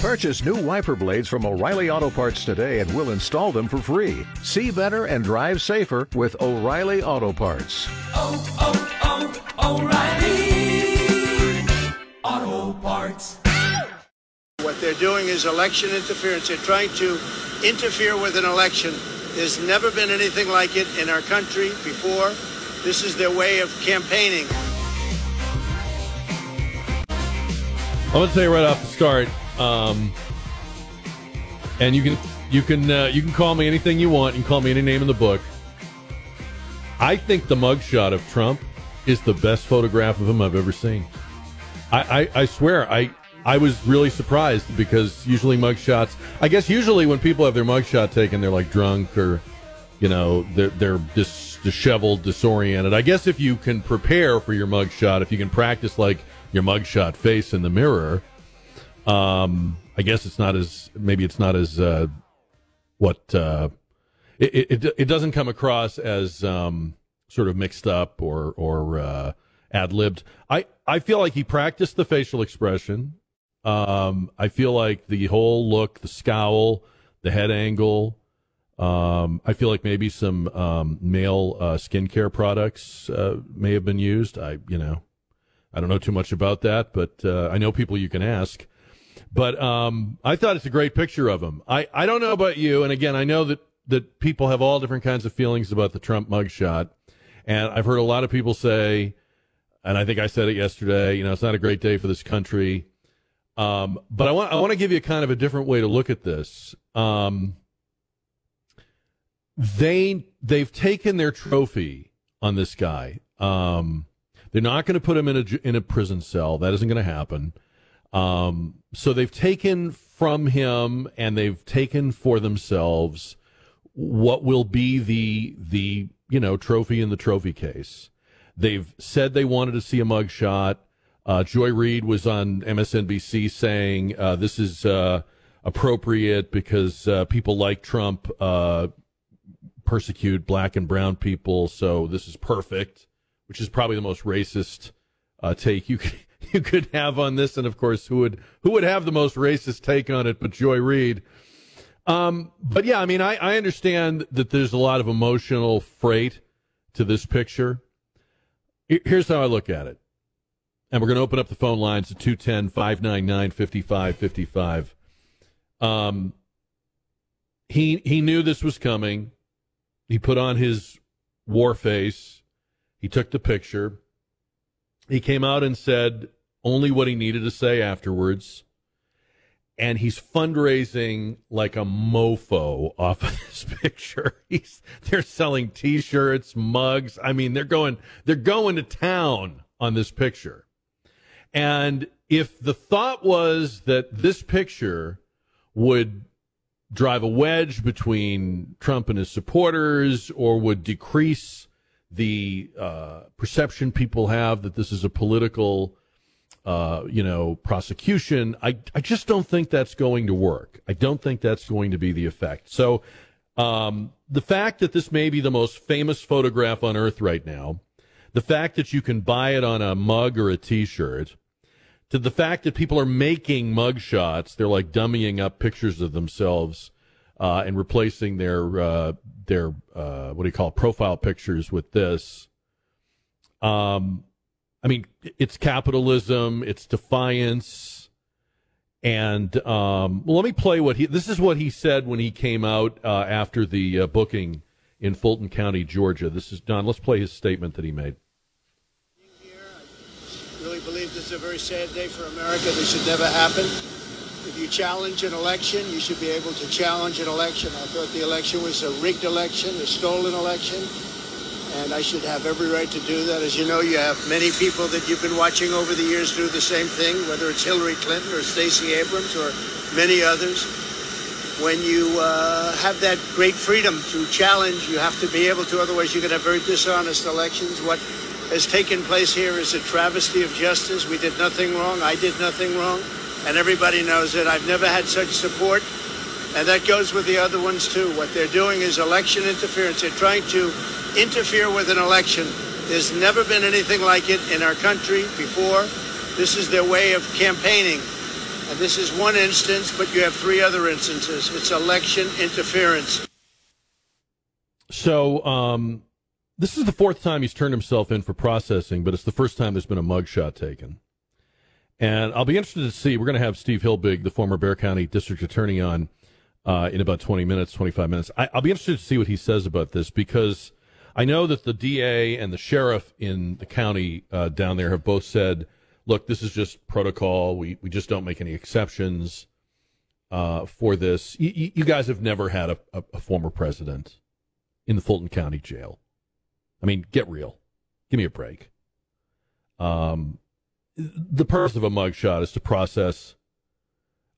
Purchase new wiper blades from O'Reilly Auto Parts today and we'll install them for free. See better and drive safer with O'Reilly Auto Parts. Oh, oh, oh, O'Reilly Auto Parts. What they're doing is election interference. They're trying to interfere with an election. There's never been anything like it in our country before. This is their way of campaigning. I'm going to tell you right off the start, um, and you can you can uh, you can call me anything you want. Can call me any name in the book. I think the mugshot of Trump is the best photograph of him I've ever seen. I, I, I swear I I was really surprised because usually mugshots. I guess usually when people have their mugshot taken, they're like drunk or you know they're they're dis- disheveled, disoriented. I guess if you can prepare for your mugshot, if you can practice like your mugshot face in the mirror, um, I guess it's not as maybe it's not as uh, what uh, it, it it doesn't come across as um, sort of mixed up or or uh, ad libbed. I I feel like he practiced the facial expression. Um, I feel like the whole look, the scowl, the head angle. Um, I feel like maybe some um, male uh, skincare products uh, may have been used. I you know I don't know too much about that, but uh, I know people you can ask. But um, I thought it's a great picture of him. I, I don't know about you, and again, I know that, that people have all different kinds of feelings about the Trump mugshot. And I've heard a lot of people say, and I think I said it yesterday, you know, it's not a great day for this country. Um, but I want I want to give you kind of a different way to look at this. Um, they they've taken their trophy on this guy. Um, they're not going to put him in a in a prison cell. That isn't going to happen. Um, so they've taken from him and they've taken for themselves what will be the the you know trophy in the trophy case. They've said they wanted to see a mugshot. Uh, Joy Reid was on MSNBC saying uh, this is uh, appropriate because uh, people like Trump uh, persecute black and brown people, so this is perfect. Which is probably the most racist uh, take you could you could have on this, and of course, who would who would have the most racist take on it? But Joy Reid. Um, but yeah, I mean, I, I understand that there's a lot of emotional freight to this picture. Here's how I look at it. And we're going to open up the phone lines at 210 599 5555. Um, he, he knew this was coming. He put on his war face. He took the picture. He came out and said only what he needed to say afterwards. And he's fundraising like a mofo off of this picture. He's they're selling t-shirts, mugs. I mean, they're going they're going to town on this picture. And if the thought was that this picture would drive a wedge between Trump and his supporters or would decrease the uh, perception people have that this is a political uh, you know, prosecution. I, I just don't think that's going to work. I don't think that's going to be the effect. So, um, the fact that this may be the most famous photograph on earth right now, the fact that you can buy it on a mug or a T-shirt, to the fact that people are making mug shots, they're like dummying up pictures of themselves uh, and replacing their uh, their uh, what do you call it, profile pictures with this. Um, I mean, it's capitalism, it's defiance, and um, well, let me play what he. This is what he said when he came out uh, after the uh, booking in Fulton County, Georgia. This is Don. Let's play his statement that he made. I really believe this is a very sad day for America. This should never happen. If you challenge an election, you should be able to challenge an election. I thought the election was a rigged election, a stolen election and I should have every right to do that. As you know, you have many people that you've been watching over the years do the same thing, whether it's Hillary Clinton or Stacey Abrams or many others. When you uh, have that great freedom to challenge, you have to be able to, otherwise you could have very dishonest elections. What has taken place here is a travesty of justice. We did nothing wrong. I did nothing wrong. And everybody knows it. I've never had such support. And that goes with the other ones too. What they're doing is election interference. They're trying to interfere with an election. There's never been anything like it in our country before. This is their way of campaigning. And this is one instance, but you have three other instances. It's election interference. So, um, this is the fourth time he's turned himself in for processing, but it's the first time there's been a mugshot taken. And I'll be interested to see. We're going to have Steve Hilbig, the former Bexar County District Attorney, on uh, in about 20 minutes, 25 minutes. I, will be interested to see what he says about this because I know that the DA and the sheriff in the county uh, down there have both said, look, this is just protocol. We, we just don't make any exceptions uh, for this. Y- you guys have never had a, a former president in the Fulton County Jail. I mean, get real. Give me a break. Um, the purpose of a mugshot is to process,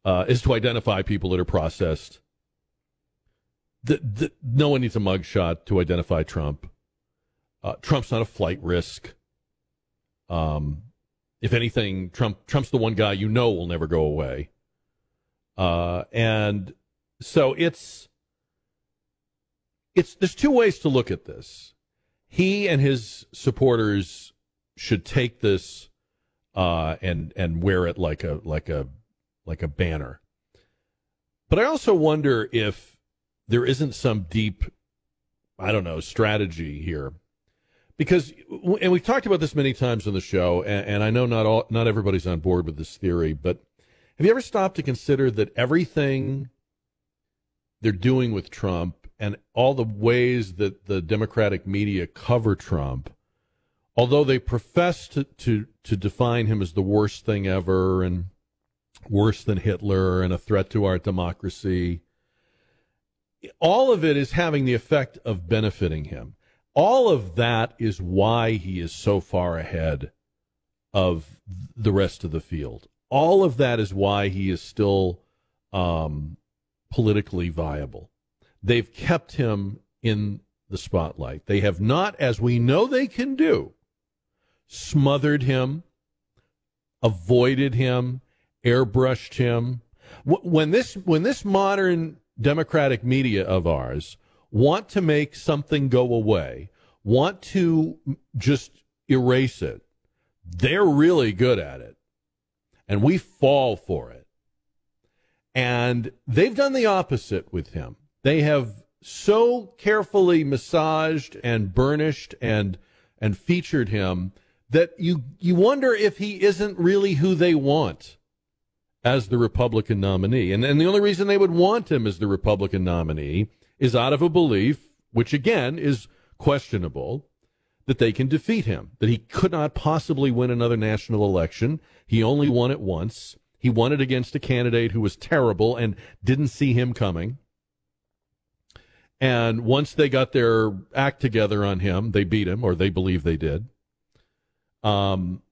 uh, is to identify people that are processed. The, the, no one needs a mugshot to identify Trump. Uh, Trump's not a flight risk. Um, if anything, Trump Trump's the one guy you know will never go away. Uh, and so it's it's there's two ways to look at this. He and his supporters should take this uh, and and wear it like a like a like a banner. But I also wonder if there isn't some deep, I don't know, strategy here, because and we've talked about this many times on the show, and, and I know not all not everybody's on board with this theory, but have you ever stopped to consider that everything they're doing with Trump and all the ways that the Democratic media cover Trump, although they profess to, to, to define him as the worst thing ever and worse than Hitler and a threat to our democracy, all of it is having the effect of benefiting him. All of that is why he is so far ahead of the rest of the field. All of that is why he is still um, politically viable. They've kept him in the spotlight. They have not, as we know they can do, smothered him, avoided him, airbrushed him. When this when this modern democratic media of ours want to make something go away, want to just erase it, they're really good at it. And we fall for it. And they've done the opposite with him. They have so carefully massaged and burnished and and featured him that you you wonder if he isn't really who they want as the Republican nominee. And and the only reason they would want him as the Republican nominee is out of a belief, which again is questionable, that they can defeat him, that he could not possibly win another national election. He only won it once. He won it against a candidate who was terrible and didn't see him coming. And once they got their act together on him, they beat him, or they believe they did. Um,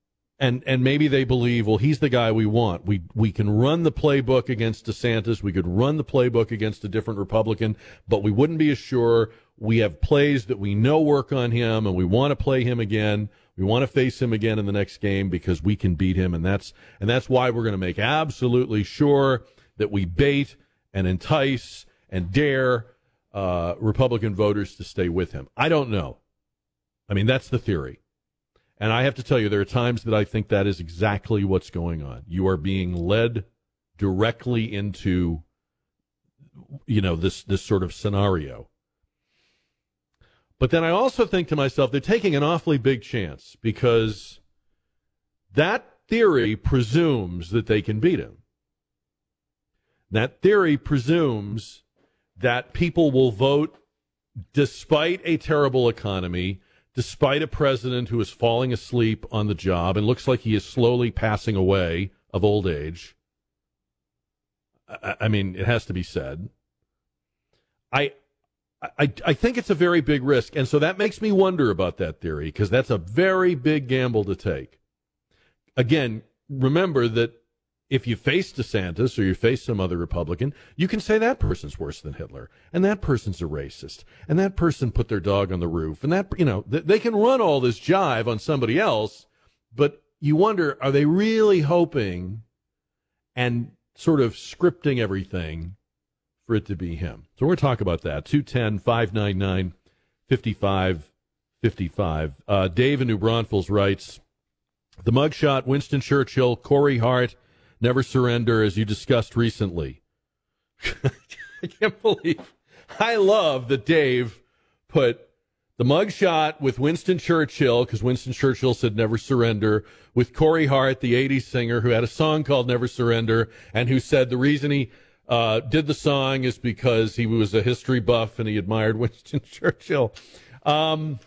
and and maybe they believe, well, he's the guy we want. We we can run the playbook against DeSantis. We could run the playbook against a different Republican, but we wouldn't be as sure. We have plays that we know work on him, and we want to play him again. We want to face him again in the next game because we can beat him, and that's and that's why we're going to make absolutely sure that we bait and entice and dare uh, Republican voters to stay with him. I don't know. I mean, that's the theory. And I have to tell you, there are times that I think that is exactly what's going on. You are being led directly into, you know, this, this sort of scenario. But then I also think to myself, they're taking an awfully big chance because that theory presumes that they can beat him. That theory presumes that people will vote despite a terrible economy, despite a president who is falling asleep on the job and looks like he is slowly passing away of old age. I, I mean, it has to be said. I, I, I think it's a very big risk. And so that makes me wonder about that theory because that's a very big gamble to take. Again, remember that if you face DeSantis or you face some other Republican, you can say that person's worse than Hitler, and that person's a racist, and that person put their dog on the roof, and that you know they can run all this jive on somebody else, but you wonder are they really hoping and sort of scripting everything for it to be him? So we're going to talk about that. 210 599 5555. Uh, Dave in New Braunfels writes The mugshot, Winston Churchill, Corey Hart, Never Surrender, as you discussed recently. I can't believe. I love that Dave put the mugshot with Winston Churchill, because Winston Churchill said never surrender, with Corey Hart, the 80s singer who had a song called Never Surrender, and who said the reason he uh, did the song is because he was a history buff and he admired Winston Churchill. Um,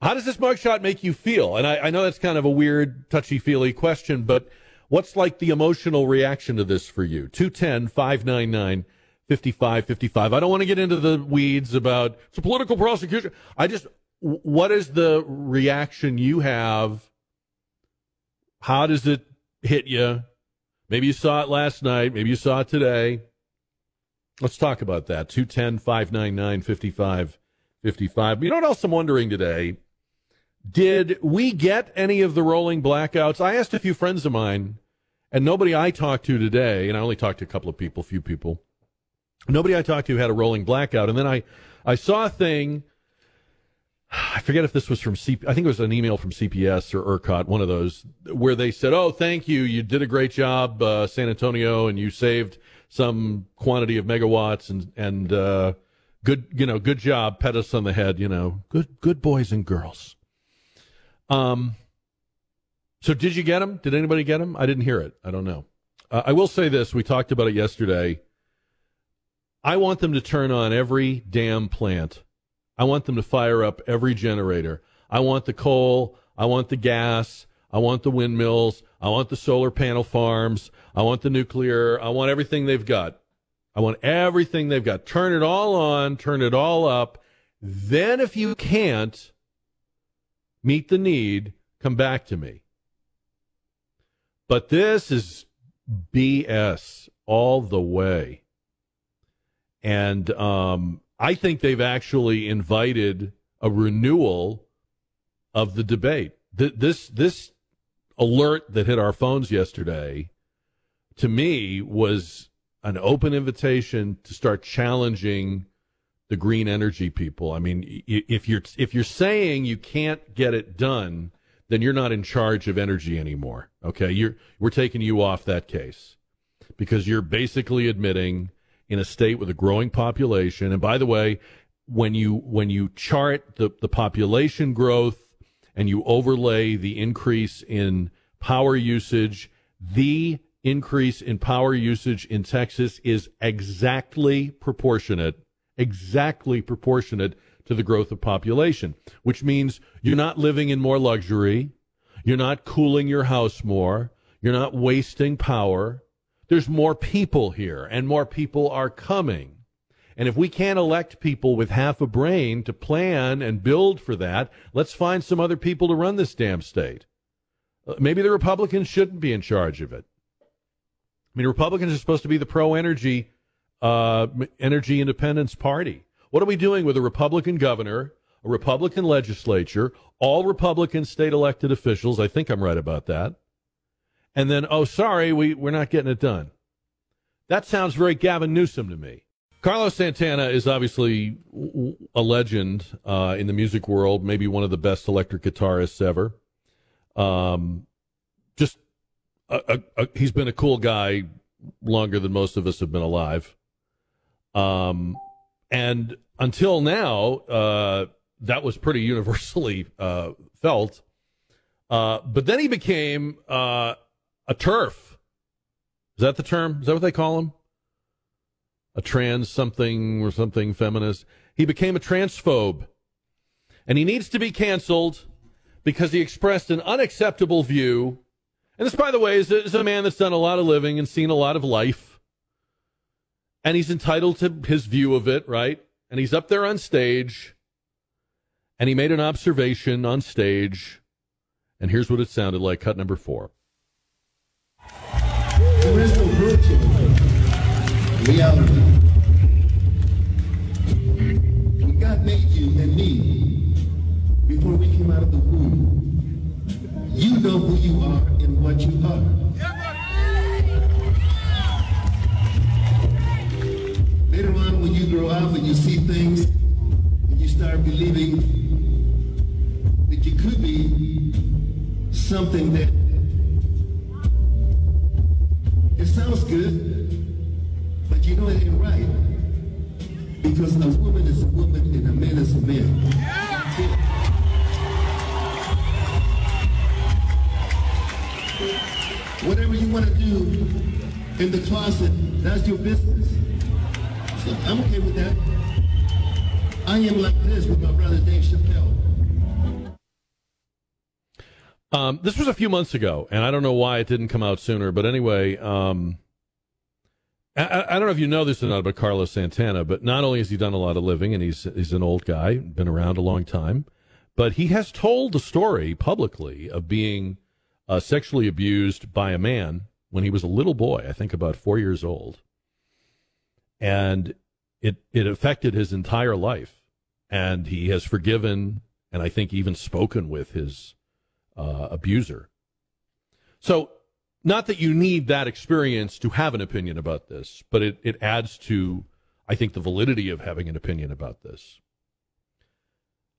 how does this mugshot make you feel? And I, I know that's kind of a weird, touchy feely question, but what's like the emotional reaction to this for you? 210 599 55 55. I don't want to get into the weeds about it's a political prosecution. I just, what is the reaction you have? How does it hit you? Maybe you saw it last night. Maybe you saw it today. Let's talk about that. 210 599 55 55. You know what else I'm wondering today? Did we get any of the rolling blackouts? I asked a few friends of mine, and nobody I talked to today, and I only talked to a couple of people, few people Nobody I talked to had a rolling blackout. And then I, I saw a thing. I forget if this was from CP. I think it was an email from CPS or ERCOT, one of those, where they said, "Oh, thank you, you did a great job, uh, San Antonio, and you saved some quantity of megawatts, and and uh, good, you know, good job, pat us on the head, you know, good good boys and girls." Um. So did you get them? Did anybody get them? I didn't hear it. I don't know. Uh, I will say this: we talked about it yesterday I want them to turn on every damn plant. I want them to fire up every generator. I want the coal. I want the gas. I want the windmills. I want the solar panel farms. I want the nuclear. I want everything they've got. I want everything they've got. Turn it all on, turn it all up. Then, if you can't meet the need, come back to me. But this is BS all the way. And um, I think they've actually invited a renewal of the debate. Th- this this alert that hit our phones yesterday, to me, was an open invitation to start challenging the green energy people. I mean, if you're if you're saying you can't get it done, then you're not in charge of energy anymore. Okay, you're we're taking you off that case because you're basically admitting in a state with a growing population. And by the way, when you when you chart the, the population growth and you overlay the increase in power usage, the increase in power usage in Texas is exactly proportionate, exactly proportionate to the growth of population, which means you're not living in more luxury, you're not cooling your house more, you're not wasting power, there's more people here, and more people are coming. And if we can't elect people with half a brain to plan and build for that, let's find some other people to run this damn state. Uh, maybe the Republicans shouldn't be in charge of it. I mean, Republicans are supposed to be the pro energy, uh, energy independence party. What are we doing with a Republican governor, a Republican legislature, all Republican state elected officials? I think I'm right about that and then, oh, sorry, we, we're not getting it done. That sounds very Gavin Newsom to me. Carlos Santana is obviously a legend uh, in the music world, maybe one of the best electric guitarists ever. Um, just a, a, a, he's been a cool guy longer than most of us have been alive. Um, and until now, uh, that was pretty universally uh, felt. Uh, but then he became uh, a TERF. Is that the term? Is that what they call him? A trans something or something feminist. He became a transphobe. And he needs to be canceled because he expressed an unacceptable view. And this, by the way, is is a man that's done a lot of living and seen a lot of life. And he's entitled to his view of it, right? And he's up there on stage. And he made an observation on stage. And here's what it sounded like cut number four. There is no virtue reality. God made you and me before we came out of the womb, you know who you are and what you are. grow up and you see things and you start believing that you could be something that it sounds good, but you know it ain't right. Because a woman is a woman and a man is a man. Whatever you want to do in the closet, that's your business. I'm okay with that. I am like this with my brother Dave Chappelle. Um, this was a few months ago, and I don't know why it didn't come out sooner. But anyway, um, I, I don't know if you know this or not about Carlos Santana, but not only has he done a lot of living, and he's he's an old guy, been around a long time, but he has told the story publicly of being uh, sexually abused by a man when he was a little boy, I think about four years old, and it it affected his entire life, and he has forgiven, and I think even spoken with his uh, abuser. So, not that you need that experience to have an opinion about this, but it, it adds to, I think, the validity of having an opinion about this.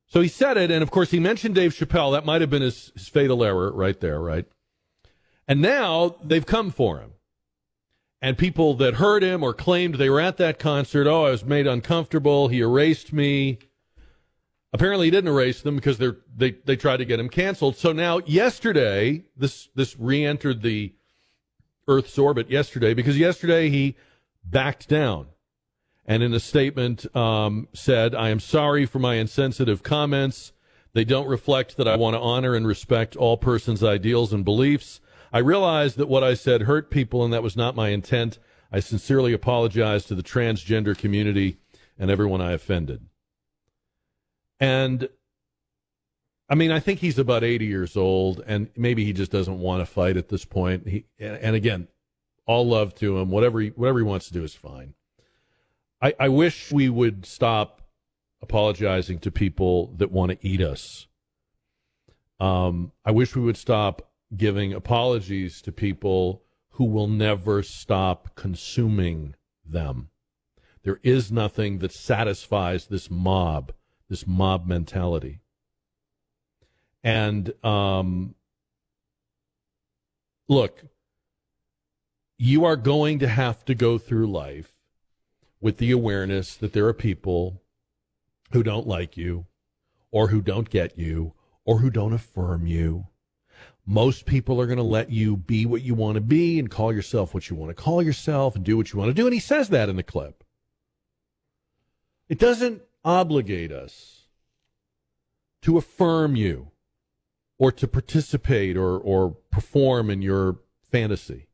So he said it, and of course he mentioned Dave Chappelle. That might have been his, his fatal error right there, right? And now they've come for him. And people that heard him or claimed they were at that concert, oh, I was made uncomfortable. He erased me. Apparently, he didn't erase them because they they tried to get him canceled. So now, yesterday, this this re-entered the Earth's orbit yesterday because yesterday he backed down, and in a statement um, said, "I am sorry for my insensitive comments. They don't reflect that I want to honor and respect all persons' ideals and beliefs. I realize that what I said hurt people, and that was not my intent. I sincerely apologize to the transgender community and everyone I offended." And I mean, I think he's about 80 years old, and maybe he just doesn't want to fight at this point. He, and again, all love to him. Whatever he, whatever he wants to do is fine. I, I wish we would stop apologizing to people that want to eat us. Um, I wish we would stop giving apologies to people who will never stop consuming them. There is nothing that satisfies this mob this mob mentality. And um, look, you are going to have to go through life with the awareness that there are people who don't like you, or who don't get you, or who don't affirm you. Most people are going to let you be what you want to be and call yourself what you want to call yourself and do what you want to do. And he says that in the clip. It doesn't obligate us to affirm you or to participate or, or perform in your fantasy.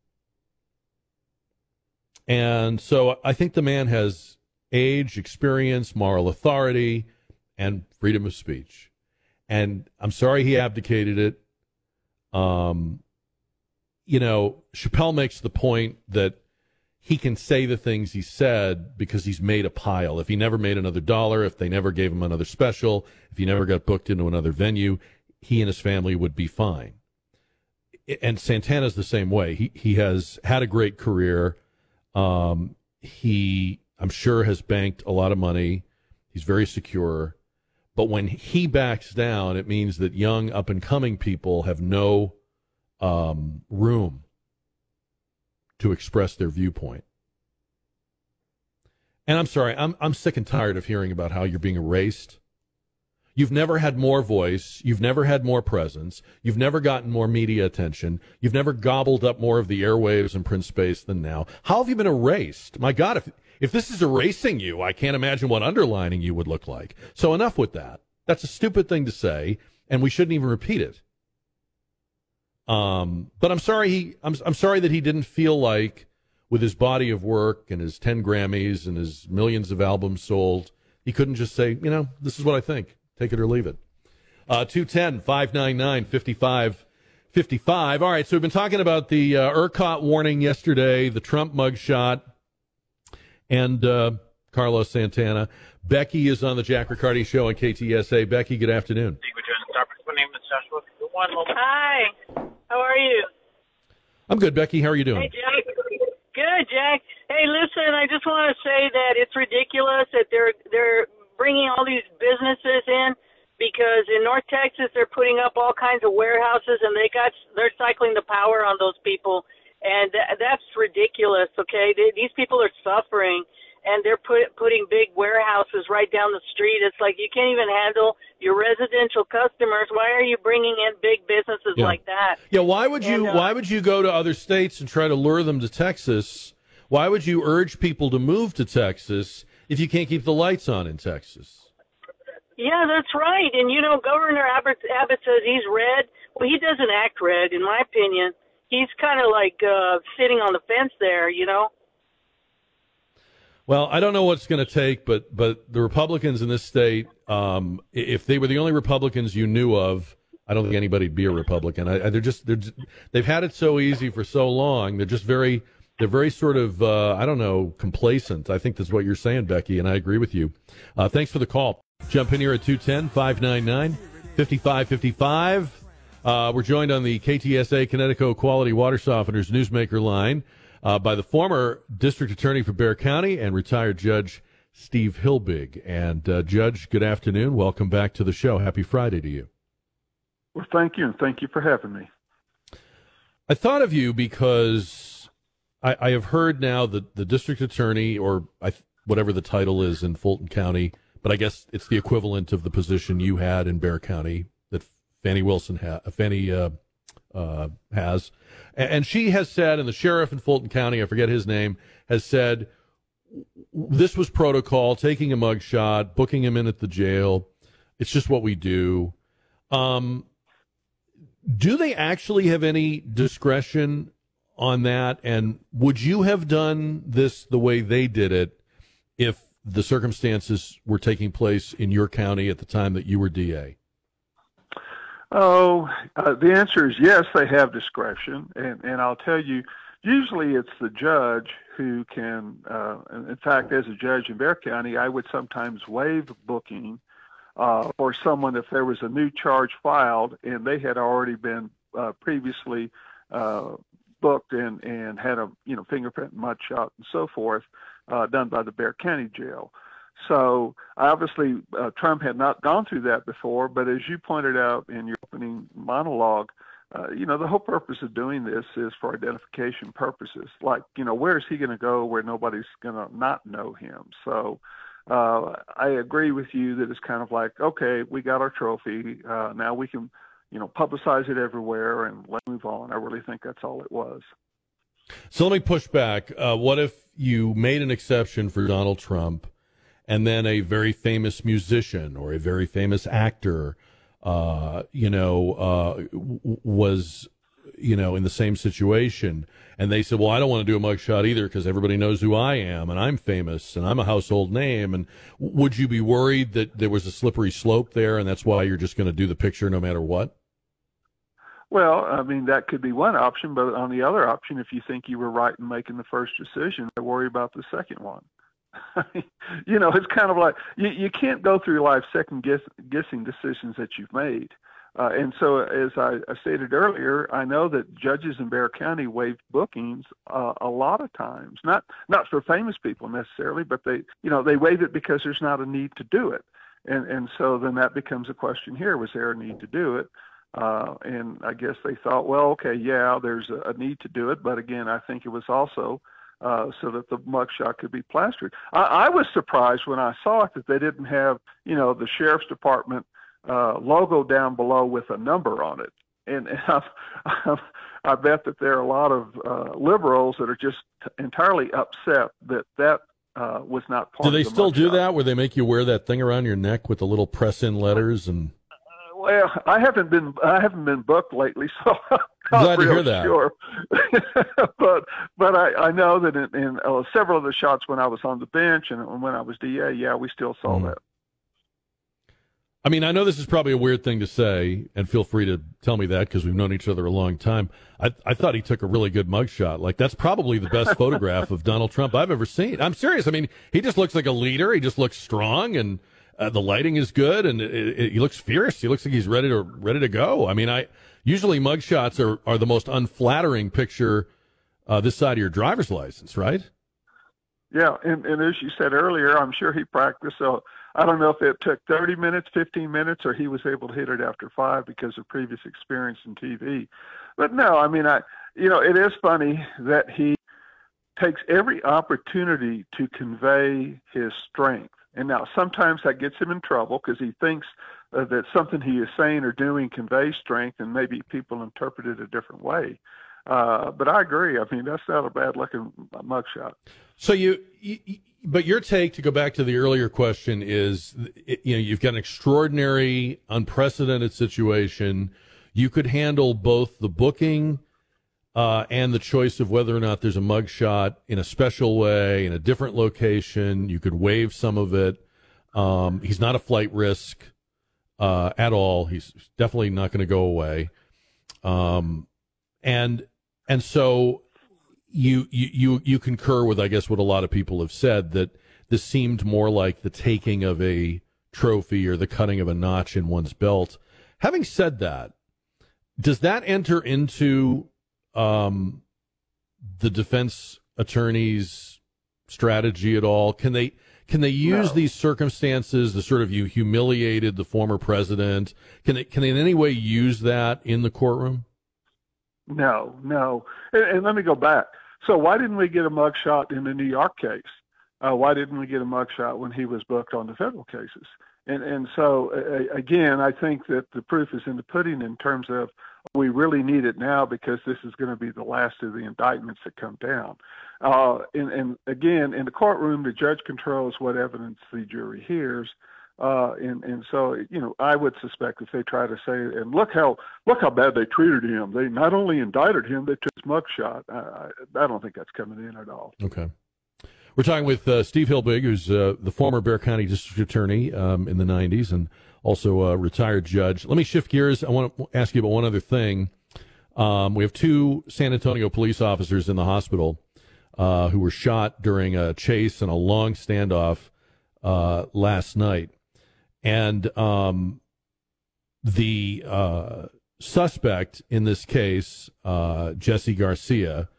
And so I think the man has age, experience, moral authority, and freedom of speech. And I'm sorry he abdicated it. Um, you know, Chappelle makes the point that he can say the things he said because he's made a pile. If he never made another dollar, if they never gave him another special, if he never got booked into another venue, he and his family would be fine. And Santana's the same way. He he has had a great career. Um, he, I'm sure, has banked a lot of money. He's very secure. But when he backs down, it means that young, up and coming people have no um, room to express their viewpoint. And I'm sorry, I'm I'm sick and tired of hearing about how you're being erased. You've never had more voice, you've never had more presence, you've never gotten more media attention, you've never gobbled up more of the airwaves and print space than now. How have you been erased? My God, if if this is erasing you, I can't imagine what underlining you would look like. So enough with that. That's a stupid thing to say, and we shouldn't even repeat it. Um, but I'm sorry he I'm I'm sorry that he didn't feel like with his body of work and his 10 Grammys and his millions of albums sold, he couldn't just say, you know, this is what I think. Take it or leave it. Uh, 210 599 5555. All right, so we've been talking about the uh, ERCOT warning yesterday, the Trump mugshot, and uh, Carlos Santana. Becky is on the Jack Riccardi show on KTSA. Becky, good afternoon. My name is Joshua. One moment. Hi. How are you? I'm good, Becky. How are you doing? Hey, Jack. Good, Jack. Hey, listen. I just want to say that it's ridiculous that they're they're bringing all these businesses in because in North Texas they're putting up all kinds of warehouses and they got they're cycling the power on those people and th- that's ridiculous. Okay, they, these people are suffering, and they're put, putting big warehouses right down the street. It's like you can't even handle your residential customers. Why are you bringing in big businesses Yeah. like that? Yeah, why would you And, uh, why would you go to other states and try to lure them to Texas? Why would you urge people to move to Texas if you can't keep the lights on in Texas? Yeah, that's right. And you know, Governor Abbott, Abbott says he's red. Well, he doesn't act red, in my opinion. He's kind of like uh, sitting on the fence there, you know. Well, I don't know what's going to take, but but the Republicans in this state, um, if they were the only Republicans you knew of, I don't think anybody'd be a Republican. I, I, they're just they're they've had it so easy for so long. They're just very they're very sort of uh, I don't know complacent. I think that's what you're saying, Becky, and I agree with you. Uh, thanks for the call. Jump in here at 210-599-5555. Uh, we're joined on the KTSA Connecticut Quality Water Softeners Newsmaker line uh, by the former district attorney for Bexar County and retired judge Steve Hilbig. And uh, Judge, good afternoon. Welcome back to the show. Happy Friday to you. Well, thank you, and thank you for having me. I thought of you because I, I have heard now that the district attorney, or I, whatever the title is in Fulton County, but I guess it's the equivalent of the position you had in Bexar County Fani Willis ha- Fani uh, uh, has, and, and she has said, and the sheriff in Fulton County, I forget his name, has said this was protocol, taking a mugshot, booking him in at the jail. It's just what we do. Um, do they actually have any discretion on that? And would you have done this the way they did it if the circumstances were taking place in your county at the time that you were DA? Oh, uh, the answer is yes, they have discretion, and and I'll tell you, usually it's the judge who can. Uh, in fact, as a judge in Bexar County, I would sometimes waive booking uh, for someone if there was a new charge filed and they had already been uh, previously uh, booked and and had a you know fingerprint mud shot and so forth uh, done by the Bexar County jail. So obviously, uh, Trump had not gone through that before. But as you pointed out in your opening monologue, uh, you know the whole purpose of doing this is for identification purposes. Like, you know, where is he going to go where nobody's going to not know him? So. Uh, I agree with you that it's kind of like, okay, we got our trophy. Uh, now we can, you know, publicize it everywhere and let move on. I really think that's all it was. So let me push back. Uh, what if you made an exception for Donald Trump and then a very famous musician or a very famous actor, uh, you know, uh, w- was, you know, in the same situation? And they said, well, I don't want to do a mugshot either because everybody knows who I am and I'm famous and I'm a household name. And would you be worried that there was a slippery slope there and that's why you're just going to do the picture no matter what? Well, I mean, that could be one option, but on the other option, if you think you were right in making the first decision, I worry about the second one. you know, it's kind of like you, you can't go through life second guess, guessing decisions that you've made. Uh, and so, as I, I stated earlier, I know that judges in Bexar County waive bookings uh, a lot of times, not not for famous people necessarily, but they, you know, they waive it because there's not a need to do it. And and so then that becomes a question here: Was there a need to do it? Uh, and I guess they thought, well, okay, yeah, there's a, a need to do it, but again, I think it was also uh, so that the mugshot could be plastered. I, I was surprised when I saw it that they didn't have, you know, the sheriff's department uh, logo down below with a number on it. And, and I, I bet that there are a lot of uh, liberals that are just entirely upset that that uh, was not part. Do they the still do that where they make you wear that thing around your neck with the little press in letters and Well, I haven't been I haven't been booked lately, so Glad to hear that. Sure, but but I, I know that in, in uh, several of the shots when I was on the bench and when I was DA, yeah, we still saw Mhm. that. I mean, I know this is probably a weird thing to say, and feel free to tell me that because we've known each other a long time. I, I thought he took a really good mugshot. Like, that's probably the best photograph of Donald Trump I've ever seen. I'm serious. I mean, he just looks like a leader. He just looks strong, and uh, the lighting is good, and it, it, he looks fierce. He looks like he's ready to ready to go. I mean, I usually mugshots are, are the most unflattering picture uh, this side of your driver's license, right? Yeah, and, and as you said earlier, I'm sure he practiced. So I don't know if it took 30 minutes, 15 minutes, or he was able to hit it after five because of previous experience in TV. But no, I mean, I, you know, it is funny that he takes every opportunity to convey his strength. And now sometimes that gets him in trouble because he thinks uh, that something he is saying or doing conveys strength, and maybe people interpret it a different way. Uh, but I agree. I mean, that's not a bad looking mugshot. So you, you, but your take to go back to the earlier question is, you know, you've got an extraordinary, unprecedented situation. You could handle both the booking uh, and the choice of whether or not there's a mugshot in a special way in a different location. You could waive some of it. Um, he's not a flight risk uh, at all. He's definitely not going to go away. Um, and and so you, you you you concur with I guess what a lot of people have said that this seemed more like the taking of a trophy or the cutting of a notch in one's belt. Having said that, does that enter into um, the defense attorney's strategy at all? Can they can they use no. these circumstances to sort of you humiliated the former president? Can they can they in any way use that in the courtroom? No, no. And, and let me go back. So why didn't we get a mugshot in the New York case? Uh, why didn't we get a mugshot when he was booked on the federal cases? And and so uh, again, I think that the proof is in the pudding in terms of we really need it now because this is going to be the last of the indictments that come down. Uh, and, and again, in the courtroom, the judge controls what evidence the jury hears. Uh, and and so you know, I would suspect if they try to say, and look how look how bad they treated him. They not only indicted him, they took his mugshot. I, I, I don't think that's coming in at all. Okay. We're talking with uh, Steve Hilbig, who's uh, the former Bexar County District Attorney um, in the 90s and also a retired judge. Let me shift gears. I want to ask you about one other thing. Um, we have two San Antonio police officers in the hospital uh, who were shot during a chase and a long standoff uh, last night. And um, the uh, suspect in this case, uh, Jesse Garcia,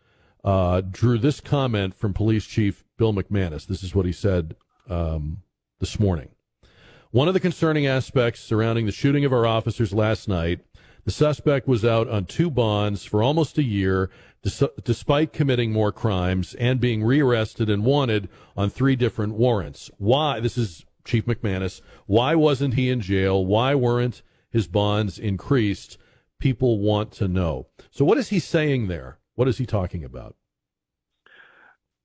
uh, drew this comment from Police Chief Bill McManus. This is what he said um, this morning. One of the concerning aspects surrounding the shooting of our officers last night, the suspect was out on two bonds for almost a year, despite committing more crimes and being rearrested and wanted on three different warrants. Why? This is Chief McManus. Why wasn't he in jail? Why weren't his bonds increased? People want to know. So, what is he saying there? What is he talking about?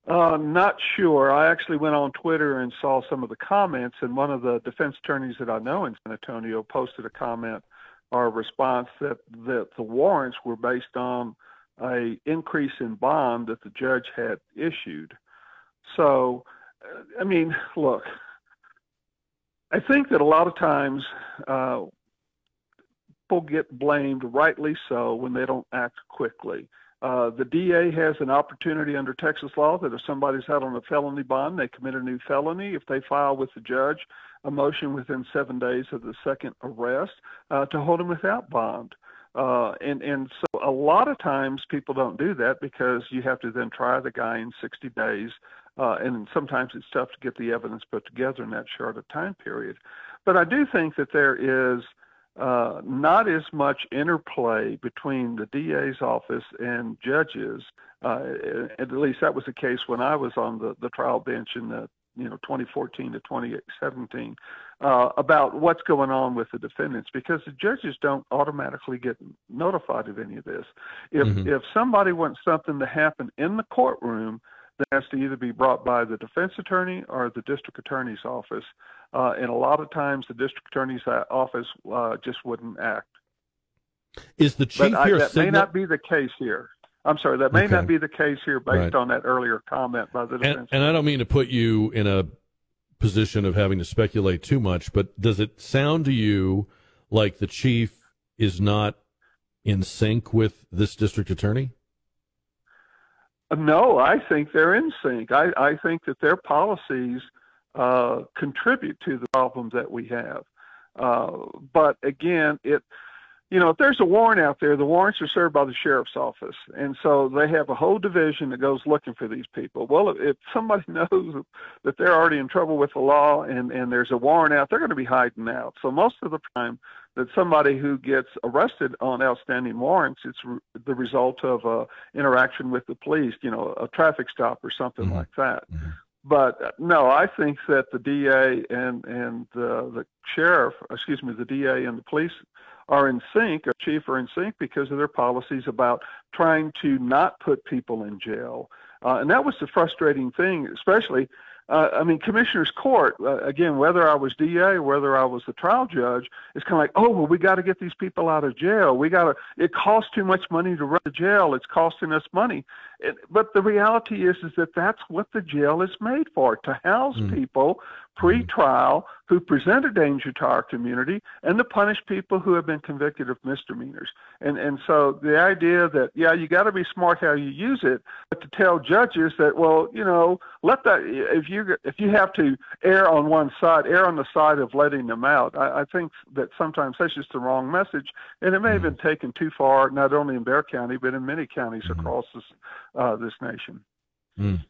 Uh, not sure. I actually went on Twitter and saw some of the comments, and one of the defense attorneys that I know in San Antonio posted a comment or a response that, that the warrants were based on a increase in bond that the judge had issued. So, uh, I mean, look, I think that a lot of times uh, people get blamed, rightly so, when they don't act quickly. Uh, the DA has an opportunity under Texas law that if somebody's out on a felony bond, they commit a new felony. If they file with the judge a motion within seven days of the second arrest, uh, to hold them without bond. Uh, and and so a lot of times people don't do that because you have to then try the guy in 60 days, uh, and sometimes it's tough to get the evidence put together in that short a time period. But I do think that there is uh, not as much interplay between the DA's office and judges. Uh, at least that was the case when I was on the, the trial bench in the you know 2014 to 2017 uh, about what's going on with the defendants because the judges don't automatically get notified of any of this. If mm-hmm. if somebody wants something to happen in the courtroom, that has to either be brought by the defense attorney or the district attorney's office. Uh, and a lot of times the district attorney's office uh, just wouldn't act. Is the chief but here? I, that may not be the case here. I'm sorry, that may okay. not be the case here based right. on that earlier comment by the defense. And, and I don't mean to put you in a position of having to speculate too much, but does it sound to you like the chief is not in sync with this district attorney? No, I think they're in sync. I, I think that their policies uh, contribute to the problems that we have. Uh, but again, it you know, if there's a warrant out there, the warrants are served by the sheriff's office, and so they have a whole division that goes looking for these people. Well, if somebody knows that they're already in trouble with the law and and there's a warrant out, they're going to be hiding out. So most of the time, that somebody who gets arrested on outstanding warrants, it's re- the result of a interaction with the police, you know, a traffic stop or something mm-hmm. like that. Mm-hmm. But uh, no, I think that the DA and and uh, the sheriff, excuse me, the DA and the police are in sync, or chief are in sync because of their policies about trying to not put people in jail. Uh, and that was the frustrating thing, especially uh, I mean, commissioner's court, uh, again, whether I was DA or whether I was the trial judge, it's kind of like, oh, well, we got to get these people out of jail. We got to, it costs too much money to run a jail. It's costing us money. It, but the reality is, is that that's what the jail is made for, to house mm. people pre-trial who present a danger to our community and to punish people who have been convicted of misdemeanors. And and so the idea that yeah, you got to be smart how you use it, but to tell judges that well, you know, let that if you if you have to err on one side, err on the side of letting them out. I, I think that sometimes that's just the wrong message, and it may have been taken too far, not only in Bexar County but in many counties mm-hmm. across this uh, this nation. Mm.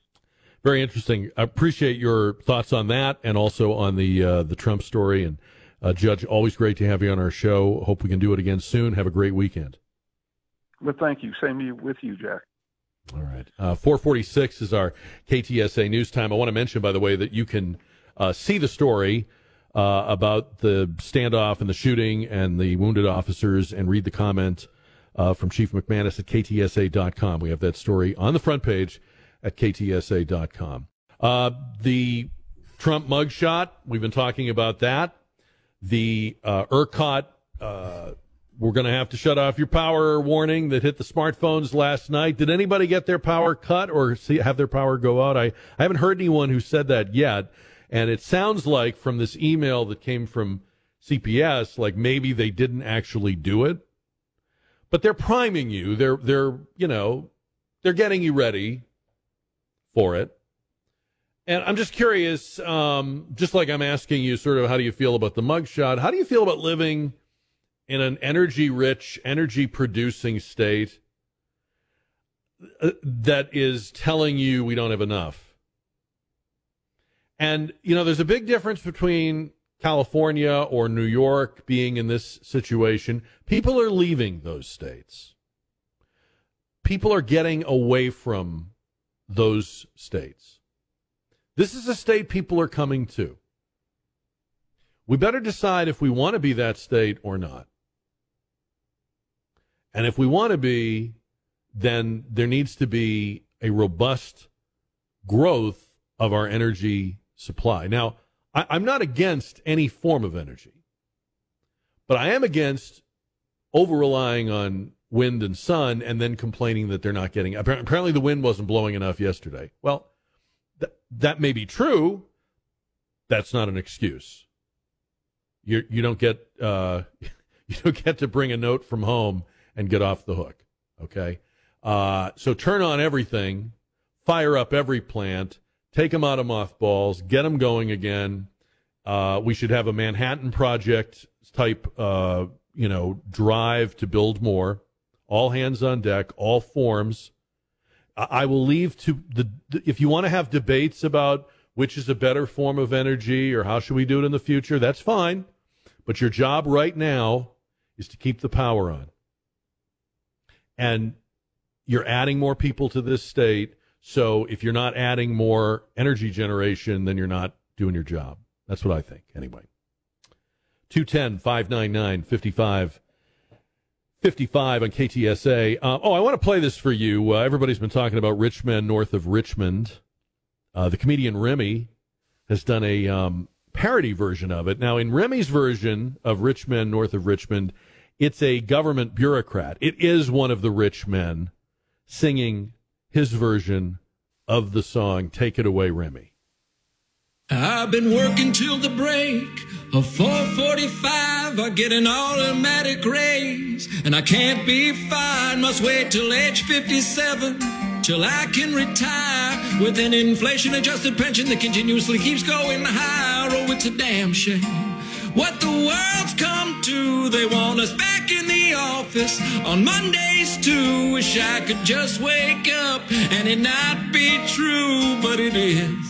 Very interesting. I appreciate your thoughts on that and also on the uh, the Trump story. And uh, Judge, always great to have you on our show. Hope we can do it again soon. Have a great weekend. Well, thank you. Same with you, Jack. All right. Uh, 446 is our KTSA news time. I want to mention, by the way, that you can uh, see the story uh, about the standoff and the shooting and the wounded officers and read the comment uh, from Chief McManus at ktsa.com. We have that story on the front page at ktsa.com. Uh, the Trump mugshot, we've been talking about that. The uh, ERCOT, uh, we're going to have to shut off your power warning that hit the smartphones last night. Did anybody get their power cut or see, have their power go out? I, I haven't heard anyone who said that yet. And it sounds like from this email that came from CPS, like maybe they didn't actually do it. But they're priming you. They're, they're, you know, they're getting you ready for it. And I'm just curious, um, just like I'm asking you, sort of, how do you feel about the mugshot? How do you feel about living in an energy rich, energy producing state uh, that is telling you we don't have enough? And, you know, there's a big difference between California or New York being in this situation. People are leaving those states. People are getting away from those states. This is a state people are coming to. We better decide if we want to be that state or not. And if we want to be, then there needs to be a robust growth of our energy supply. Now, I, am not against any form of energy, but I am against over relying on wind and sun and then complaining that they're not getting apparently the wind wasn't blowing enough yesterday. Well th- that may be true. That's not an excuse. You you don't get uh, you don't get to bring a note from home and get off the hook okay? Uh, so turn on everything fire up every plant take them out of mothballs get them going again uh, we should have a manhattan project type uh, you know drive to build more all hands on deck, all forms. I will leave to the, if you want to have debates about which is a better form of energy or how should we do it in the future, that's fine. But your job right now is to keep the power on. And you're adding more people to this state. So if you're not adding more energy generation, then you're not doing your job. That's what I think, anyway. 210 599 55 55 on KTSA. Uh, oh, I want to play this for you. Uh, everybody's been talking about rich men north of Richmond. Uh, the comedian Remy has done a um, parody version of it. Now, in Remy's version of Rich Men North of Richmond, it's a government bureaucrat. It is one of the rich men singing his version of the song Take It Away, Remy. I've been working till the break of 445. I get an automatic raise, and I can't be fired. Must wait till age 57 till I can retire with an inflation adjusted pension that continuously keeps going higher. Oh, it's a damn shame what the world's come to. They want us back in the office on Mondays too. Wish I could just wake up and it not be true, but it is.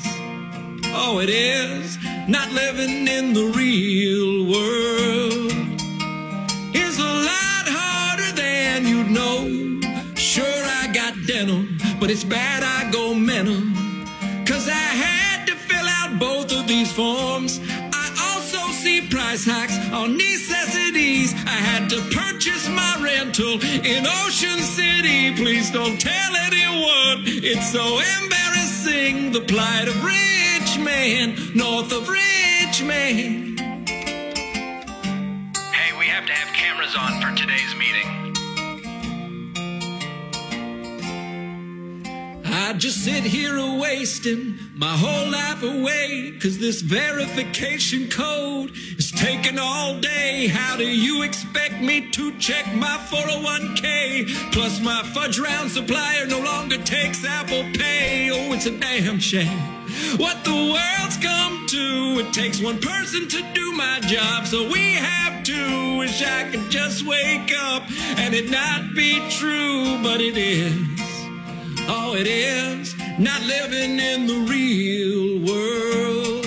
Oh, it is not living in the real world. Is a lot harder than you'd know. Sure, I got dental, but it's bad I go mental. Cause I had to fill out both of these forms. Price hikes on necessities. I had to purchase my rental in Ocean City. Please don't tell anyone. It's so embarrassing. The plight of rich man, north of rich man. Hey, we have to have cameras on for today's meeting. I just sit here a wasting my whole life away. Cause this verification code is taking all day. How do you expect me to check my 401k? Plus, my fudge round supplier no longer takes Apple Pay. Oh, it's a damn shame. What the world's come to, it takes one person to do my job, so we have to. Wish I could just wake up and it not be true, but it is. Oh, it is not living in the real world.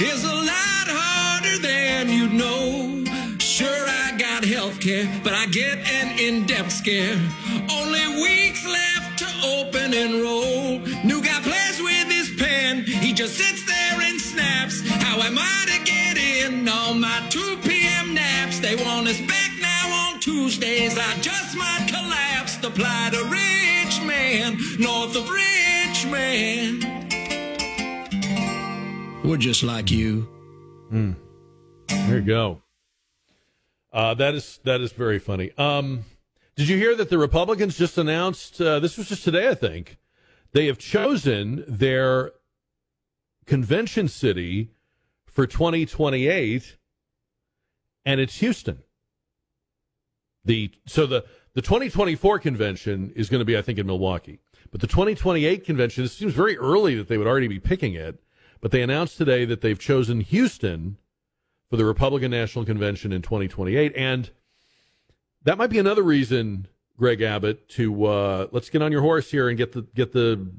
Is a lot harder than you know. Sure, I got health care, but I get an in depth scare. Only weeks left to open and roll. New guy plays with his pen, he just sits there and snaps. How am I to get in on my 2 p.m. naps? They want us back now on Tuesdays. I just might collapse. The plight north of rich man. We're just like you. There you go. Uh, that is that is very funny. Um, did you hear that the Republicans just announced? Uh, this was just today, I think. They have chosen their convention city for 2028, and it's Houston. The so the the 2024 convention is going to be, I think, in Milwaukee, but the 2028 convention. It seems very early that they would already be picking it, but they announced today that they've chosen Houston for the Republican National Convention in 2028. And that might be another reason, Greg Abbott, to uh, let's get on your horse here and get the get the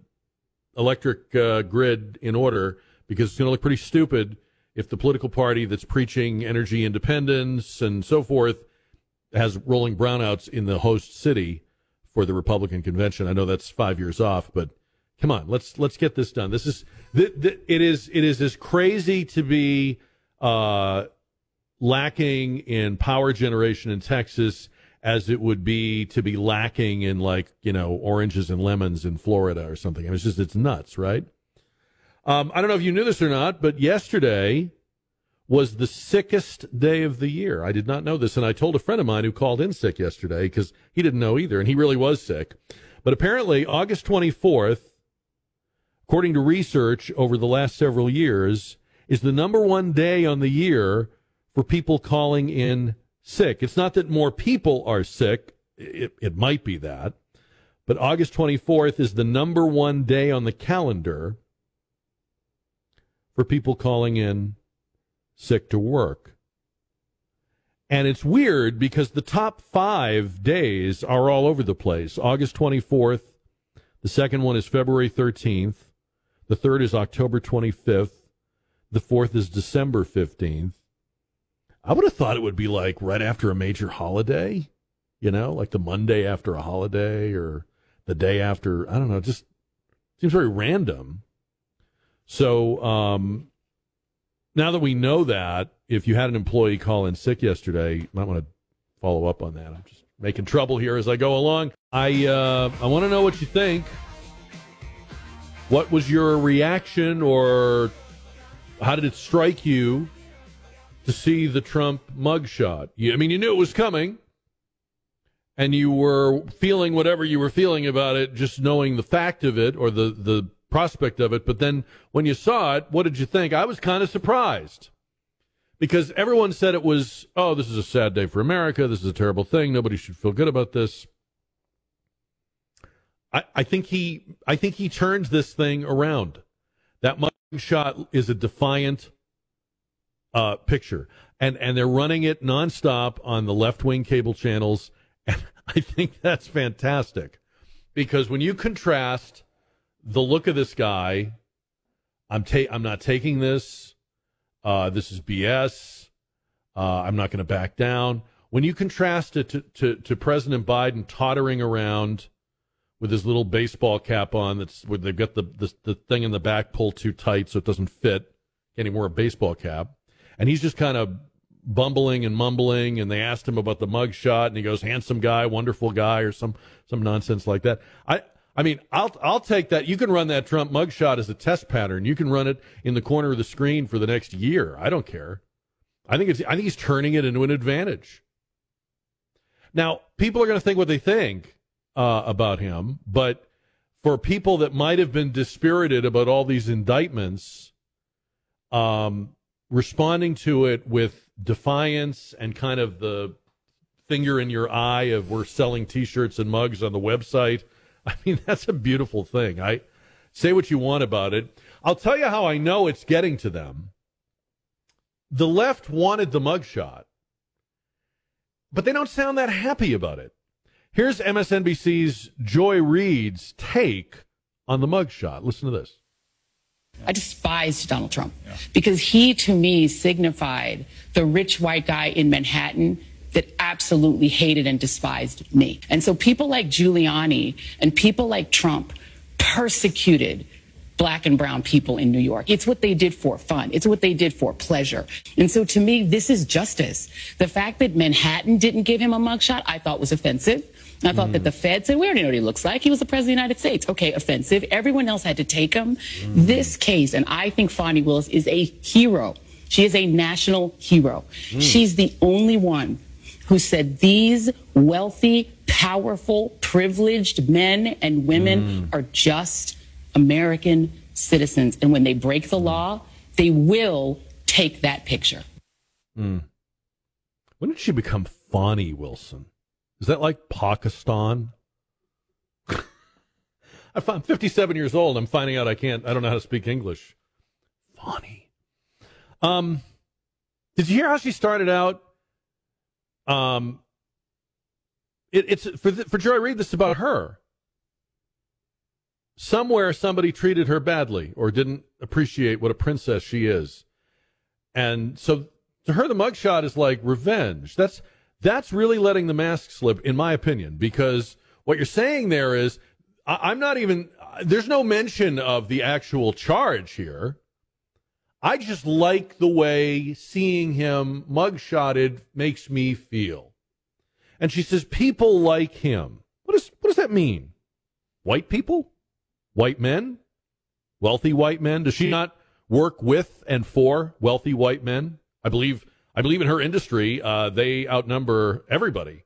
electric uh, grid in order because it's going to look pretty stupid if the political party that's preaching energy independence and so forth has rolling brownouts in the host city for the Republican convention. I know that's five years off, but come on, let's let's get this done. This is th- th- it is it is as crazy to be uh, lacking in power generation in Texas as it would be to be lacking in like you know oranges and lemons in Florida or something. I mean, it's just it's nuts, right? Um, I don't know if you knew this or not, but yesterday was the sickest day of the year. I did not know this, and I told a friend of mine who called in sick yesterday because he didn't know either, and he really was sick. But apparently, August 24th, according to research over the last several years, is the number one day on the year for people calling in sick. It's not that more people are sick, it, it might be that, but August 24th is the number one day on the calendar for people calling in sick to work. And it's weird because the top five days are all over the place. August 24th, the second one is February 13th, the third is October 25th, the fourth is December 15th. I would have thought it would be like right after a major holiday, you know, like the Monday after a holiday or the day after, I don't know, just seems very random. So, um, now that we know that, if you had an employee call in sick yesterday, you might want to follow up on that. I'm just making trouble here as I go along. I uh, I want to know what you think. What was your reaction, or how did it strike you to see the Trump mugshot? You, I mean, you knew it was coming, and you were feeling whatever you were feeling about it, just knowing the fact of it or the the prospect of it. But then when you saw it, what did you think? I was kind of surprised because everyone said it was, oh, this is a sad day for America. This is a terrible thing. Nobody should feel good about this. I, I think he, I think he turns this thing around. That shot is a defiant uh, picture. and and they're running it nonstop on the left wing cable channels, and I think that's fantastic because when you contrast the look of this guy, I'm ta- I'm not taking this. Uh, this is BS. Uh, I'm not going to back down. When you contrast it to, to, to President Biden tottering around with his little baseball cap on, that's where they've got the, the the thing in the back pulled too tight so it doesn't fit anymore a baseball cap, and he's just kind of bumbling and mumbling and they asked him about the mug shot and he goes handsome guy wonderful guy or some some nonsense like that i i mean i'll i'll take that. You can run that trump mugshot as a test pattern. You can run it in the corner of the screen for the next year. I don't care. I think it's i think he's turning it into an advantage. Now people are going to think what they think uh, about him but for people that might have been dispirited about all these indictments um responding to it with defiance and kind of the finger in your eye of we're selling t-shirts and mugs on the website i mean that's a beautiful thing. I say what you want about it. I'll tell you how i know it's getting to them. The left wanted the mugshot but they don't sound that happy about it. Here's msnbc's joy reid's take on the mugshot. Listen to this. I despised Donald Trump because he, to me, signified the rich white guy in Manhattan that absolutely hated and despised me. And so people like Giuliani and people like Trump persecuted black and brown people in New York. It's what they did for fun. It's what they did for pleasure. And so to me, this is justice. The fact that Manhattan didn't give him a mugshot, I thought was offensive. I thought that the mm. Fed said, we already know what he looks like. He was the president of the United States. Okay, offensive. Everyone else had to take him. Mm. This case, and I think Fani Willis is a hero. She is a national hero. Mm. She's the only one who said these wealthy, powerful, privileged men and women are just American citizens. And when they break the law, they will take that picture. When did she become Fani Wilson? Is that like Pakistan? I'm 57 years old. I'm finding out I can't. I don't know how to speak English. Fani. Um, did you hear how she started out? Um, it, it's for th- for Joy Reid. This is about her. Somewhere, somebody treated her badly or didn't appreciate what a princess she is, and so to her, the mugshot is like revenge. That's that's really letting the mask slip, in my opinion, because what you're saying there is I, I'm not even. There's no mention of the actual charge here. I just like the way seeing him mugshotted makes me feel. And she says, people like him. What does what does that mean? White people? White men? Wealthy white men? Does she not work with and for wealthy white men? I believe I believe in her industry, uh, they outnumber everybody.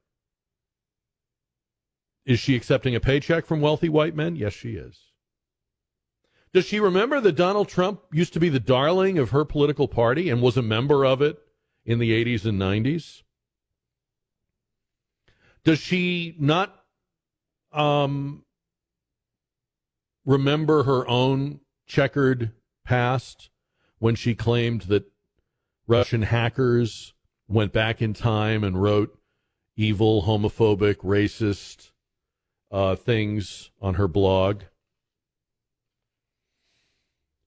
Is she accepting a paycheck from wealthy white men? Yes, she is. Does she remember that Donald Trump used to be the darling of her political party and was a member of it in the 80s and 90s? Does she not um, remember her own checkered past when she claimed that Russian hackers went back in time and wrote evil, homophobic, racist uh, things on her blog?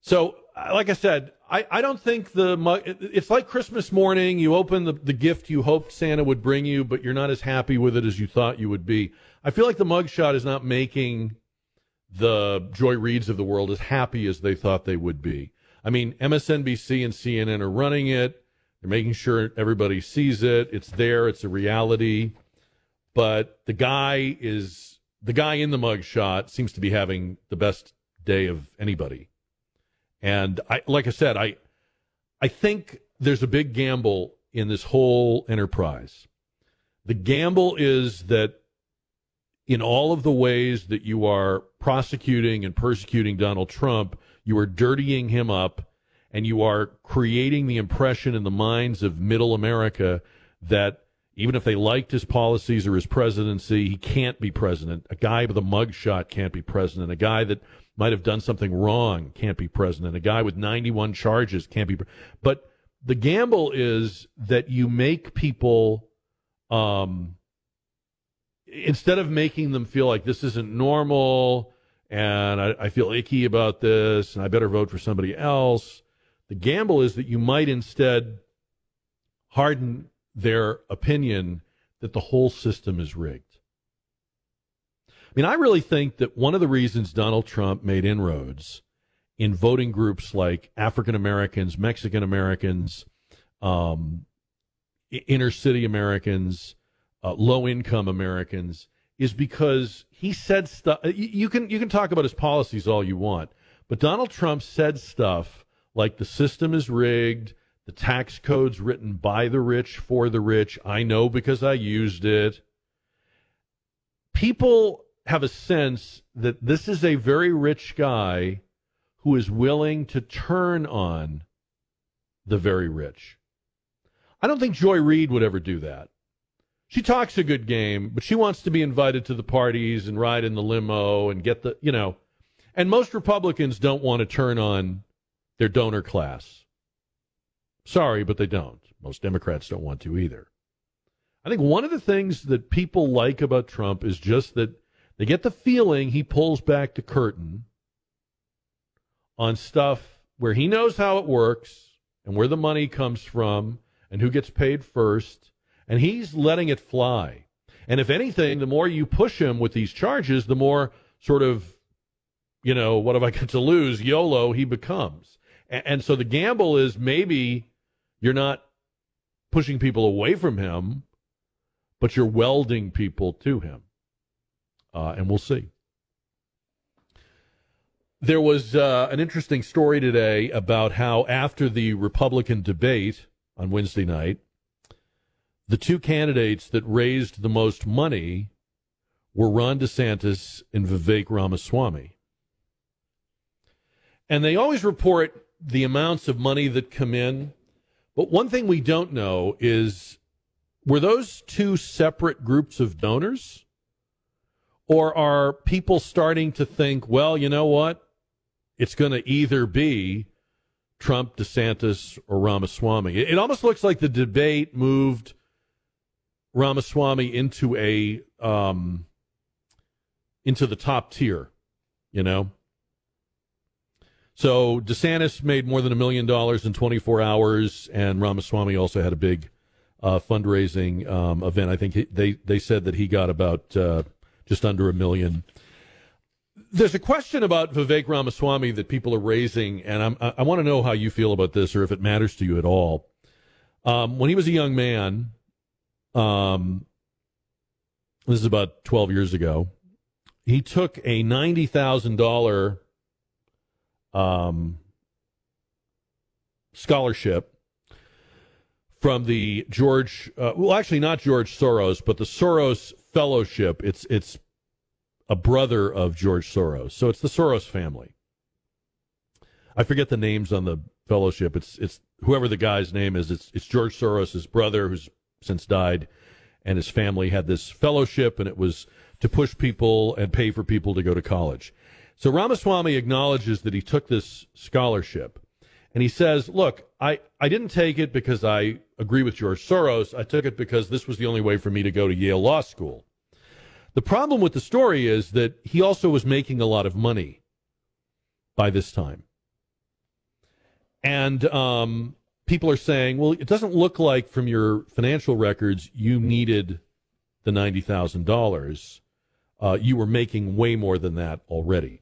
So, uh, like I said, I, I don't think the mug. It's like Christmas morning. You open the, the gift you hoped Santa would bring you, but you're not as happy with it as you thought you would be. I feel like the mugshot is not making the Joy Reids of the world as happy as they thought they would be. I mean, MSNBC and CNN are running it. They're making sure everybody sees it. It's there. It's a reality. But the guy is the guy in the mugshot seems to be having the best day of anybody. And I, like I said, I, I think there's a big gamble in this whole enterprise. The gamble is that in all of the ways that you are prosecuting and persecuting Donald Trump, you are dirtying him up and you are creating the impression in the minds of middle America that even if they liked his policies or his presidency, he can't be president. A guy with a mugshot can't be president. A guy that might have done something wrong can't be president. A guy with 91 charges can't be. Pre- but the gamble is that you make people, um, instead of making them feel like this isn't normal and I, I feel icky about this and I better vote for somebody else, the gamble is that you might instead harden their opinion that the whole system is rigged. I mean, I really think that one of the reasons Donald Trump made inroads in voting groups like African Americans, Mexican Americans, um, inner city Americans, uh, low income Americans is because he said stuff. You can you can talk about his policies all you want, but Donald Trump said stuff like the system is rigged, the tax code's written by the rich for the rich. I know because I used it. People have a sense that this is a very rich guy who is willing to turn on the very rich. I don't think Joy Reid would ever do that. She talks a good game, but she wants to be invited to the parties and ride in the limo and get the, you know. And most Republicans don't want to turn on their donor class. Sorry, but they don't. Most Democrats don't want to either. I think one of the things that people like about Trump is just that they get the feeling he pulls back the curtain on stuff where he knows how it works and where the money comes from and who gets paid first, and he's letting it fly. And if anything, the more you push him with these charges, the more sort of, you know, what have I got to lose? YOLO he becomes. And, and so the gamble is maybe you're not pushing people away from him, but you're welding people to him. Uh, and we'll see. There was uh, an interesting story today about how, after the Republican debate on Wednesday night, the two candidates that raised the most money were Ron DeSantis and Vivek Ramaswamy. And they always report the amounts of money that come in. But one thing we don't know is were those two separate groups of donors? Or are people starting to think, well, you know what? it's going to either be Trump, DeSantis, or Ramaswamy. It, almost looks like the debate moved Ramaswamy into a um, into the top tier, you know. So DeSantis made more than a million dollars in 24 hours, and Ramaswamy also had a big uh, fundraising um, event. I think he, they they said that he got about uh, just under a million there's a question about Vivek Ramaswamy that people are raising, and I'm, i, I want to know how you feel about this or if it matters to you at all. Um, when he was a young man, um, this is about 12 years ago, he took a $90,000 um, scholarship from the George, uh, well, actually not George Soros, but the Soros Fellowship. It's it's a brother of George Soros. So it's the Soros family. I forget the names on the fellowship. It's it's whoever the guy's name is. It's it's George Soros' brother who's since died, and his family had this fellowship, and it was to push people and pay for people to go to college. So Ramaswamy acknowledges that he took this scholarship, and he says, "Look, I I didn't take it because I agree with George Soros. I took it because this was the only way for me to go to Yale Law School." The problem with the story is that he also was making a lot of money by this time. And um, people are saying, well, it doesn't look like from your financial records you needed the $90,000. Uh, you were making way more than that already.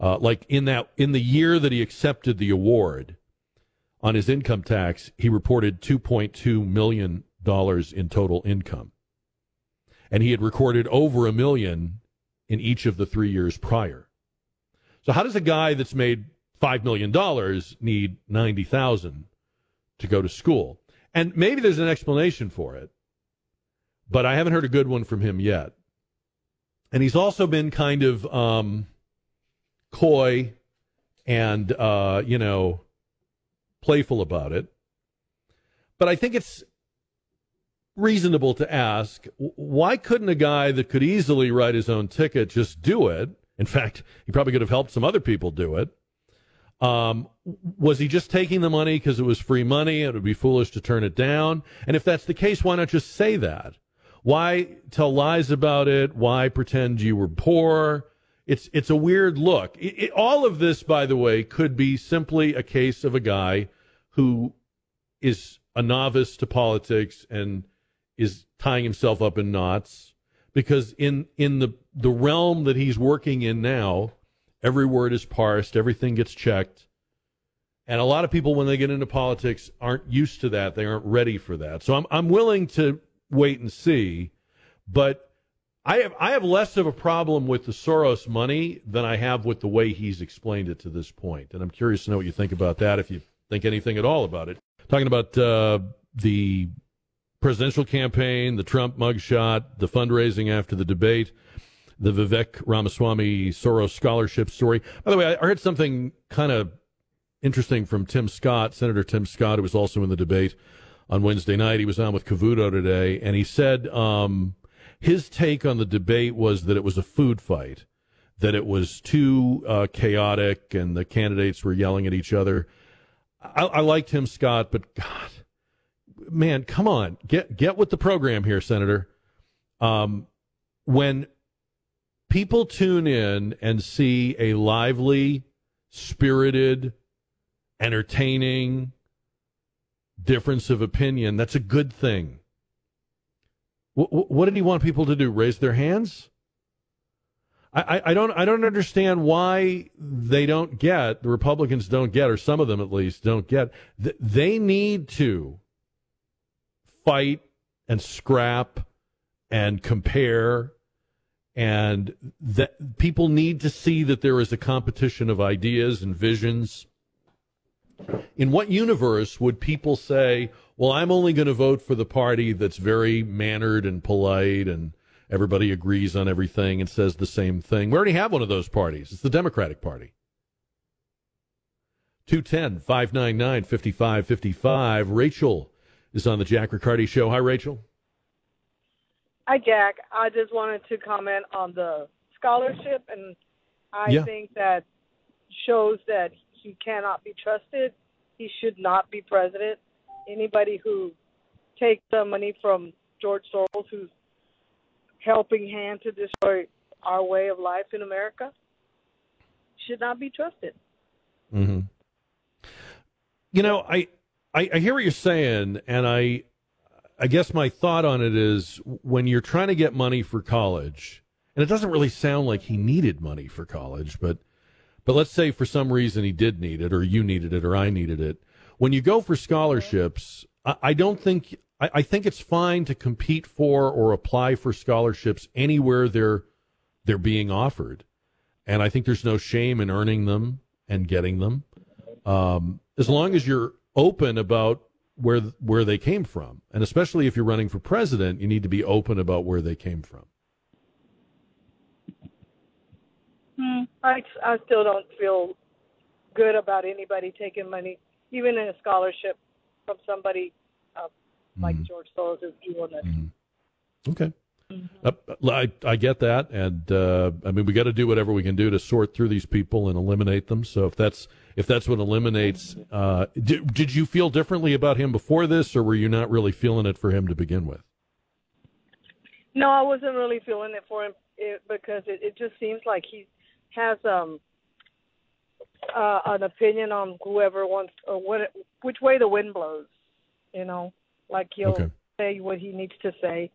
Uh, like in that in the year that he accepted the award on his income tax, he reported 2.2 million dollars in total income and he had recorded over a million in each of the three years prior. So how does a guy that's made five million dollars need ninety thousand to go to school? And maybe there's an explanation for it, but I haven't heard a good one from him yet. And he's also been kind of um, coy and uh, you know playful about it. But I think it's reasonable to ask why couldn't a guy that could easily write his own ticket just do it? In fact, he probably could have helped some other people do it. Um, was he just taking the money because it was free money? It would be foolish to turn it down. And if that's the case, why not just say that? Why tell lies about it? Why pretend you were poor? It's it's a weird look. It, it, all of this, by the way, could be simply a case of a guy who is a novice to politics and is tying himself up in knots because in in the the realm that he's working in now, every word is parsed, everything gets checked. And a lot of people when they get into politics aren't used to that. They aren't ready for that. So I'm I'm willing to wait and see, but I have I have less of a problem with the Soros money than I have with the way he's explained it to this point. And I'm curious to know what you think about that if you think anything at all about it. Talking about uh, the presidential campaign, the Trump mugshot, the fundraising after the debate, the Vivek Ramaswamy Soros scholarship story. By the way, I heard something kind of interesting from Tim Scott, Senator Tim Scott, who was also in the debate on Wednesday night. He was on with Cavuto today, and he said um, his take on the debate was that it was a food fight, that it was too uh, chaotic, and the candidates were yelling at each other. I, I like Tim Scott, but God, man, come on, get get with the program here, Senator. Um, when people tune in and see a lively, spirited, entertaining difference of opinion, that's a good thing. What did he want people to do? Raise their hands? I, I, don't I don't understand why they don't get the Republicans don't get or some of them at least don't get they need to fight and scrap and compare and that people need to see that there is a competition of ideas and visions in what universe would people say well i'm only going to vote for the party that's very mannered and polite and everybody agrees on everything and says the same thing we already have one of those parties it's the democratic party 210 599 5555 rachel is on the Jack Riccardi Show. Hi, Rachel. Hi, Jack. I just wanted to comment on the scholarship, and I yeah. think that shows that he cannot be trusted. He should not be president. Anybody who takes the money from George Soros, who's helping hand to destroy our way of life in America, should not be trusted. Mm-hmm. You know, I I, I hear what you're saying, and I I guess my thought on it is when you're trying to get money for college, and it doesn't really sound like he needed money for college, but but let's say for some reason he did need it, or you needed it, or I needed it. When you go for scholarships, I, I don't think I, I think it's fine to compete for or apply for scholarships anywhere they're they're being offered, and I think there's no shame in earning them and getting them, um, as long as you're open about where where they came from, and especially if you're running for president, you need to be open about where they came from. Hmm. I I still don't feel good about anybody taking money, even in a scholarship, from somebody uh, like mm-hmm. George Soros is doing it. Mm-hmm. Okay. Mm-hmm. Uh, I, I get that, and uh, I mean we got to do whatever we can do to sort through these people and eliminate them. So if that's if that's what eliminates. Uh, did, did you feel differently about him before this, or were you not really feeling it for him to begin with? No, I wasn't really feeling it for him it, because it, it just seems like he has um uh, an opinion on whoever wants or what which way the wind blows. You know, like he'll okay. say what he needs to say.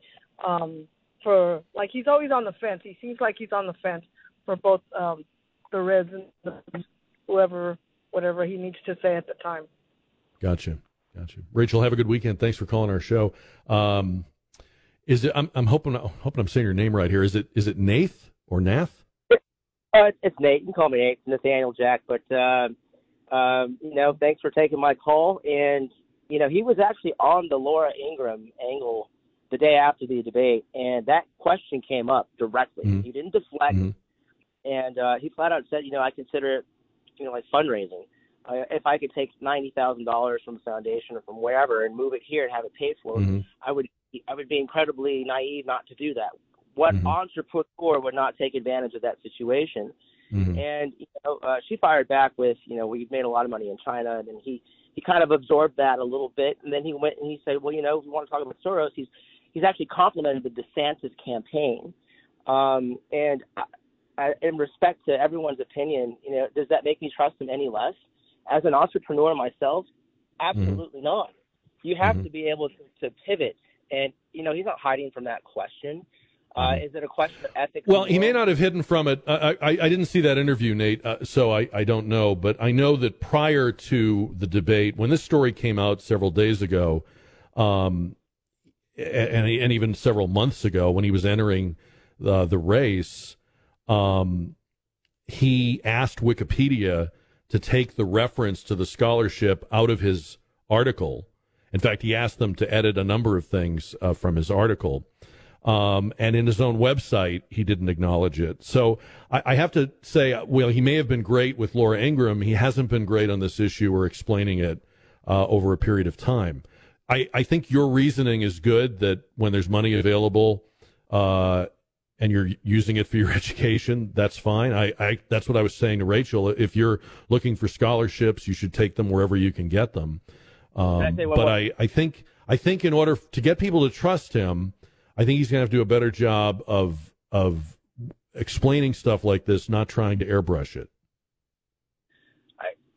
Um, for like he's always on the fence. He seems like he's on the fence for both um, the Reds and the, whoever whatever he needs to say at the time. Gotcha, gotcha. Rachel, have a good weekend. Thanks for calling our show. Um, is it? I'm, I'm hoping hoping I'm saying your name right here. Is it is it Nath or Nath? Uh, it's Nate. You can call me Nate, Nathaniel Jack. But uh, um, you know, thanks for taking my call. And you know, he was actually on the Laura Ingraham angle the day after the debate, and that question came up directly. Mm-hmm. He didn't deflect, mm-hmm. and uh, he flat out said, you know, I consider it you know, like fundraising. Uh, if I could take ninety thousand dollars from the foundation or from wherever and move it here and have it paid for, mm-hmm. I would I would be incredibly naive not to do that. What mm-hmm. entrepreneur would not take advantage of that situation? Mhm. And you know, uh, she fired back with, you know, we've made a lot of money in China, and then he he kind of absorbed that a little bit, and then he went and he said, well, you know, if we want to talk about Soros, he's he's actually complimented the DeSantis campaign, um, and I, I, in respect to everyone's opinion, you know, does that make me trust him any less? As an entrepreneur myself, absolutely not. You have Mhm. to be able to, to pivot, and you know, he's not hiding from that question. Uh, is it a question of ethics? Well, he may not have hidden from it. I, I, I didn't see that interview, Nate, uh, so I, I don't know. But I know that prior to the debate, when this story came out several days ago, um, and, and even several months ago, when he was entering the, the race, um, he asked Wikipedia to take the reference to the scholarship out of his article. In fact, he asked them to edit a number of things uh, from his article. Um, and in his own website, he didn't acknowledge it. So I, I have to say, well, he may have been great with Laura Ingraham. He hasn't been great on this issue or explaining it uh, over a period of time. I, I think your reasoning is good that when there's money available uh, and you're using it for your education, that's fine. I, I that's what I was saying to Rachel. If you're looking for scholarships, you should take them wherever you can get them. Um, one but I, I think I think in order to get people to trust him, I think he's going to have to do a better job of of explaining stuff like this, not trying to airbrush it.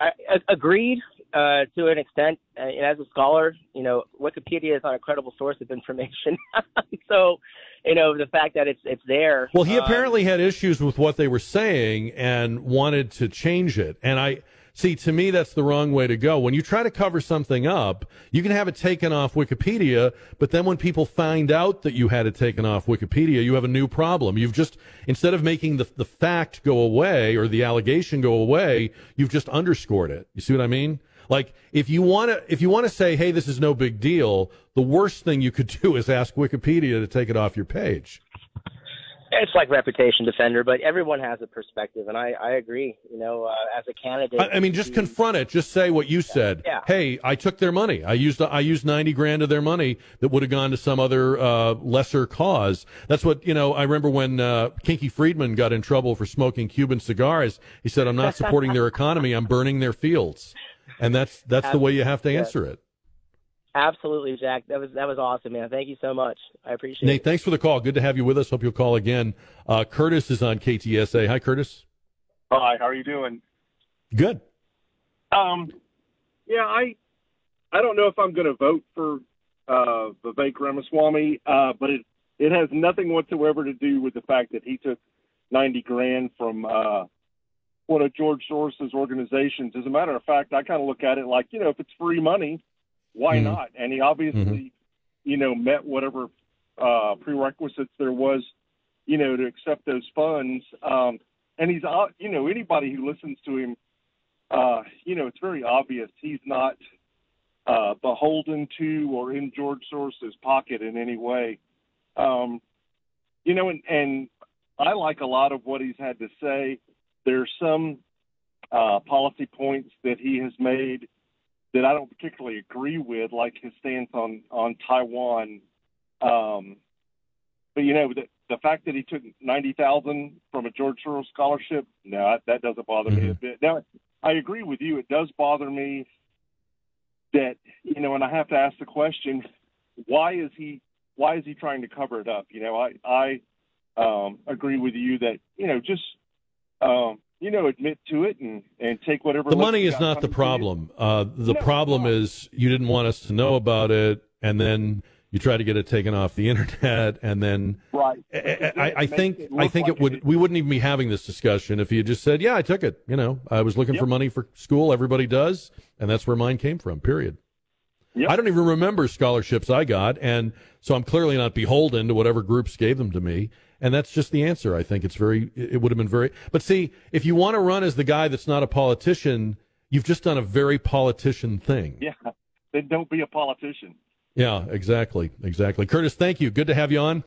I, I agreed uh, to an extent. Uh, and as a scholar, you know, Wikipedia is not a credible source of information. so, you know, the fact that it's it's there. Well, he um, apparently had issues with what they were saying and wanted to change it. And I see, to me, that's the wrong way to go. When you try to cover something up, you can have it taken off Wikipedia, but then when people find out that you had it taken off Wikipedia, you have a new problem. You've just, instead of making the, the fact go away or the allegation go away, you've just underscored it. You see what I mean? Like if you want to if you want to say hey this is no big deal, the worst thing you could do is ask Wikipedia to take it off your page. It's like reputation defender, but everyone has a perspective, and I I agree. You know, uh, as a candidate, I, I mean, just confront it. Just say what you said. Yeah. Hey, I took their money. I used I used ninety grand of their money that would have gone to some other uh, lesser cause. That's what you know. I remember when uh, Kinky Friedman got in trouble for smoking Cuban cigars. He said, "I'm not supporting their economy. I'm burning their fields." And that's that's the way you have to answer it. Absolutely, Jack. That was that was awesome, man. Thank you so much. I appreciate Nate, it. Nate, thanks for the call. Good to have you with us. Hope you'll call again. Uh, Curtis is on KTSA. Hi, Curtis. Hi, how are you doing? Good. Um, yeah, I I don't know if I'm going to vote for uh, Vivek Ramaswamy, uh, but it it has nothing whatsoever to do with the fact that he took ninety grand from uh, one of George Soros's organizations. As a matter of fact, I kind of look at it like you know if it's free money, why Mhm. not? And he obviously Mhm. you know met whatever uh, prerequisites there was you know to accept those funds. Um, and he's uh, you know anybody who listens to him uh, you know, it's very obvious he's not uh, beholden to or in George Soros's pocket in any way. Um, you know, and, and I like a lot of what he's had to say. There's some uh, policy points that he has made that I don't particularly agree with, like his stance on on Taiwan. Um, but you know, the, the fact that he took ninety thousand from a George Soros scholarship, no, that, that doesn't bother me a bit. Now, I agree with you. It does bother me that you know, and I have to ask the question: Why is he? Why is he trying to cover it up? You know, I I um, agree with you that you know just um, you know admit to it and and take whatever The money is not the coming to you. problem. Uh, the No, problem is you didn't want us to know about it, and then you try to get it taken off the internet, and then Right. I, I, I think I think like it would. We wouldn't even be having this discussion if you had just said, "Yeah, I took it." You know, I was looking for money for school. Everybody does, and that's where mine came from. Period. I don't even remember scholarships I got, and so I'm clearly not beholden to whatever groups gave them to me. And that's just the answer. I think it's very. It would have been very. But see, if you want to run as the guy that's not a politician, you've just done a very politician thing. Yeah, then don't be a politician. Yeah, exactly, exactly. Curtis, thank you. Good to have you on.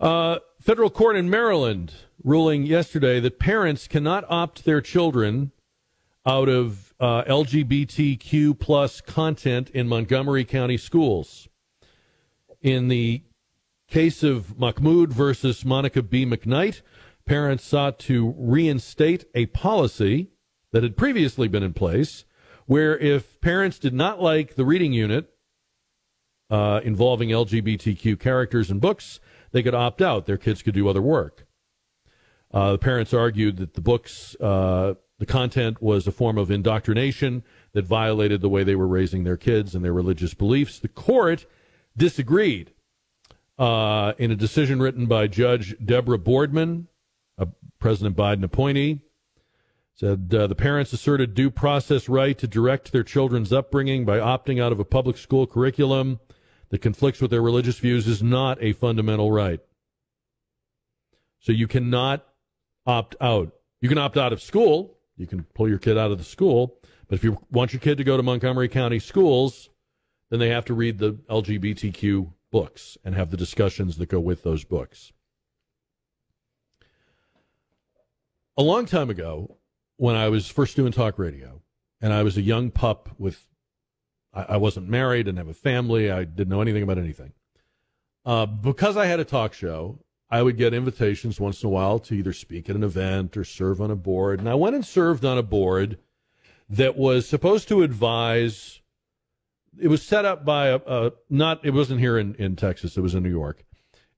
Uh, federal court in Maryland ruling yesterday that parents cannot opt their children out of uh, LGBTQ plus content in Montgomery County schools. In the case of Mahmoud versus Monica B. McKnight, parents sought to reinstate a policy that had previously been in place where if parents did not like the reading unit uh, involving LGBTQ characters and books, they could opt out. Their kids could do other work. Uh, the parents argued that the books, uh, the content was a form of indoctrination that violated the way they were raising their kids and their religious beliefs. The court disagreed uh, in a decision written by Judge Deborah Boardman, a President Biden appointee. Said uh, the parents asserted due process right to direct their children's upbringing by opting out of a public school curriculum that conflicts with their religious views is not a fundamental right. So you cannot opt out. You can opt out of school. You can pull your kid out of the school. But if you want your kid to go to Montgomery County schools, then they have to read the LGBTQ books and have the discussions that go with those books. A long time ago, when I was first doing talk radio, and I was a young pup with, I, I wasn't married, didn't have a family, I didn't know anything about anything. Uh, because I had a talk show, I would get invitations once in a while to either speak at an event or serve on a board. And I went and served on a board that was supposed to advise. It was set up by a, a not. It wasn't here in, in Texas. It was in New York.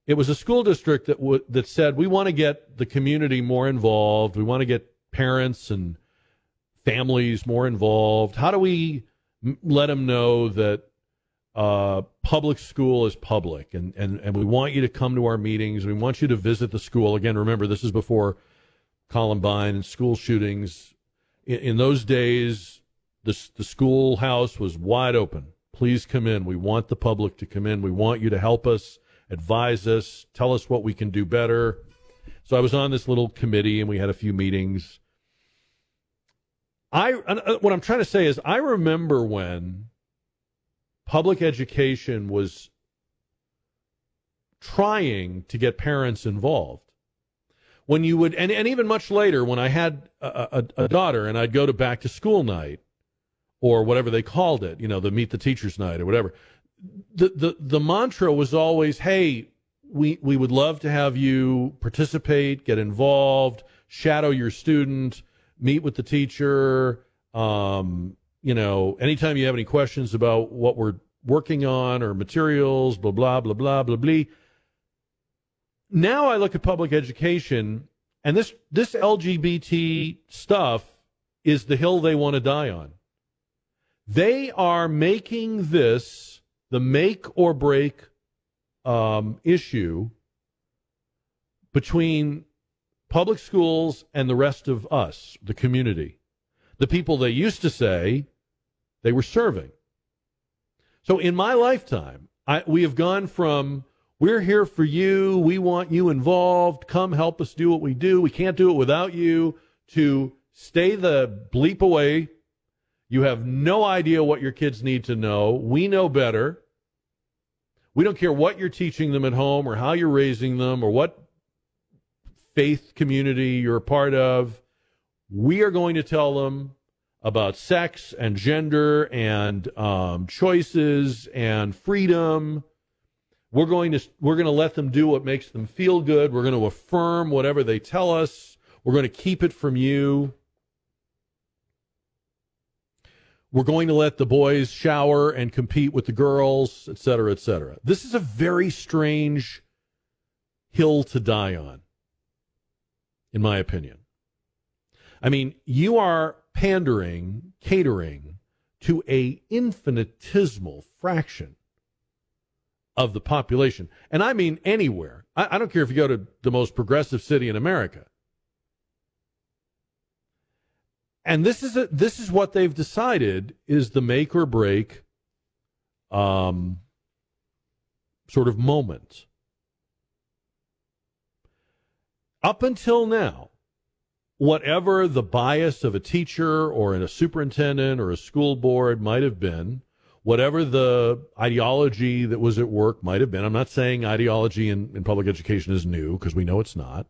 It was a school district that w- that said we want to get the community more involved. We want to get parents and families more involved. How do we m- let them know that uh, public school is public and, and, and we want you to come to our meetings. We want you to visit the school. Again, remember, this is before Columbine and school shootings. In, in those days, the, the schoolhouse was wide open. Please come in. We want the public to come in. We want you to help us, advise us, tell us what we can do better. So I was on this little committee and we had a few meetings. I uh, what I'm trying to say is I remember when public education was trying to get parents involved. When you would, and, and even much later, when I had a, a, a daughter and I'd go to back to school night or whatever they called it, you know, the meet the teachers night or whatever, the, the, the mantra was always, hey, we, we would love to have you participate, get involved, shadow your student, meet with the teacher, um, you know, anytime you have any questions about what we're working on or materials, blah, blah, blah, blah, blah, blah. Now I look at public education and this, this LGBT stuff is the hill they want to die on. They are making this the make or break um, issue between public schools and the rest of us, the community. The people they used to say they were serving. So in my lifetime, I, we have gone from we're here for you, we want you involved, come help us do what we do, we can't do it without you, to stay the bleep away. You have no idea what your kids need to know. We know better. We don't care what you're teaching them at home or how you're raising them or what faith community you're a part of. We are going to tell them about sex and gender and um, choices and freedom. We're going to we're going to let them do what makes them feel good. We're going to affirm whatever they tell us. We're going to keep it from you. We're going to let the boys shower and compete with the girls, et cetera, et cetera. This is a very strange hill to die on, in my opinion. I mean, you are pandering, catering to a infinitesimal fraction of the population. And I mean anywhere. I, I, don't care if you go to the most progressive city in America. And this is a, this is what they've decided is the make or break um, sort of moment. Up until now, whatever the bias of a teacher or in a superintendent or a school board might have been, whatever the ideology that was at work might have been. I'm not saying ideology in, in public education is new because we know it's not.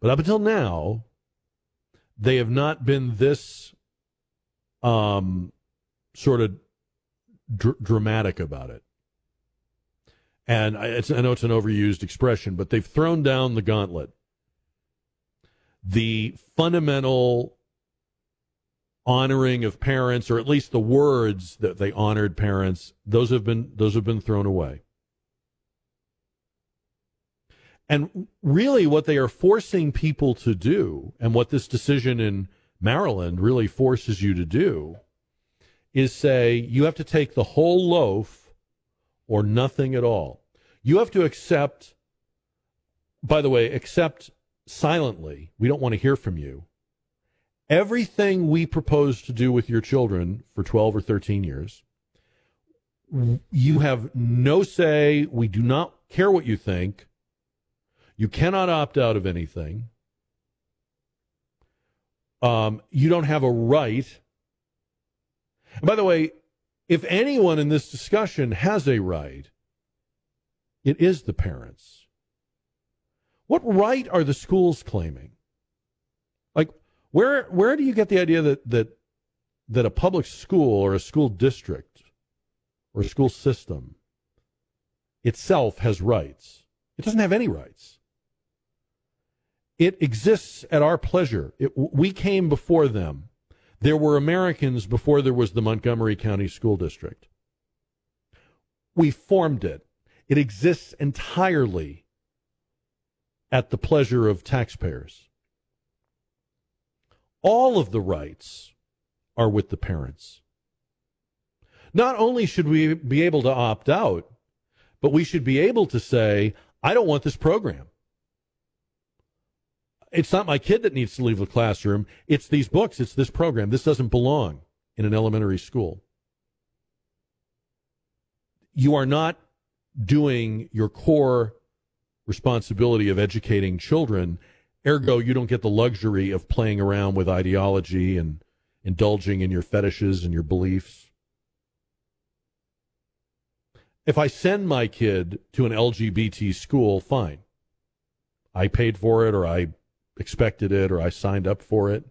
But up until now, they have not been this um, sort of dr- dramatic about it. And I, I know it's an overused expression, but they've thrown down the gauntlet. The fundamental honoring of parents, or at least the words that they honored parents, those have been those have been thrown away. And really, what they are forcing people to do, and what this decision in Maryland really forces you to do, is say you have to take the whole loaf or nothing at all. You have to accept, by the way, accept silently. We don't want to hear from you. Everything we propose to do with your children for 12 or 13 years, you have no say. We do not care what you think. You cannot opt out of anything. Um, you don't have a right. And by the way, if anyone in this discussion has a right, it is the parents. What right are the schools claiming? Like, where where do you get the idea that that that a public school or a school district or a school system itself has rights? It doesn't have any rights. It exists at our pleasure. It, we came before them. There were Americans before there was the Montgomery County School District. We formed it. It exists entirely at the pleasure of taxpayers. All of the rights are with the parents. Not only should we be able to opt out, but we should be able to say, I don't want this program. It's not my kid that needs to leave the classroom. It's these books. It's this program. This doesn't belong in an elementary school. You are not doing your core responsibility of educating children. Ergo, you don't get the luxury of playing around with ideology and indulging in your fetishes and your beliefs. If I send my kid to an LGBT school, fine. I paid for it or I expected it or I signed up for it.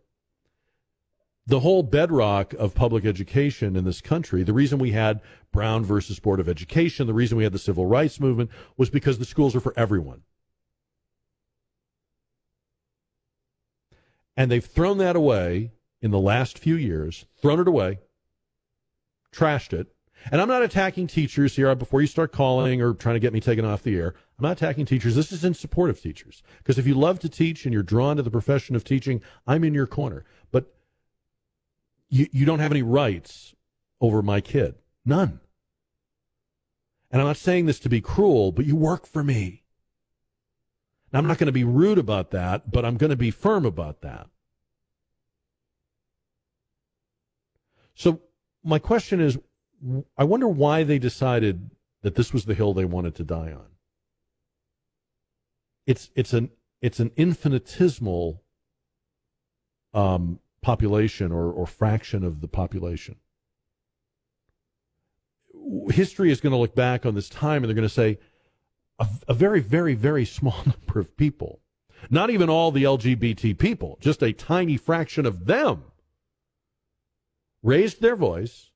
The whole bedrock of public education in this country, the reason we had Brown versus Board of Education, the reason we had the civil rights movement was because the schools are for everyone. And they've thrown that away in the last few years, thrown it away, trashed it. And I'm not attacking teachers here before you start calling or trying to get me taken off the air. I'm not attacking teachers. This is in support of teachers. Because if you love to teach and you're drawn to the profession of teaching, I'm in your corner. But you, you don't have any rights over my kid. None. And I'm not saying this to be cruel, but you work for me. Now, I'm not going to be rude about that, but I'm going to be firm about that. So, my question is I wonder why they decided that this was the hill they wanted to die on. It's it's an it's an infinitesimal um, population or, or fraction of the population. History is going to look back on this time and they're going to say a, a very, very, very small number of people, not even all the LGBT people, just a tiny fraction of them raised their voice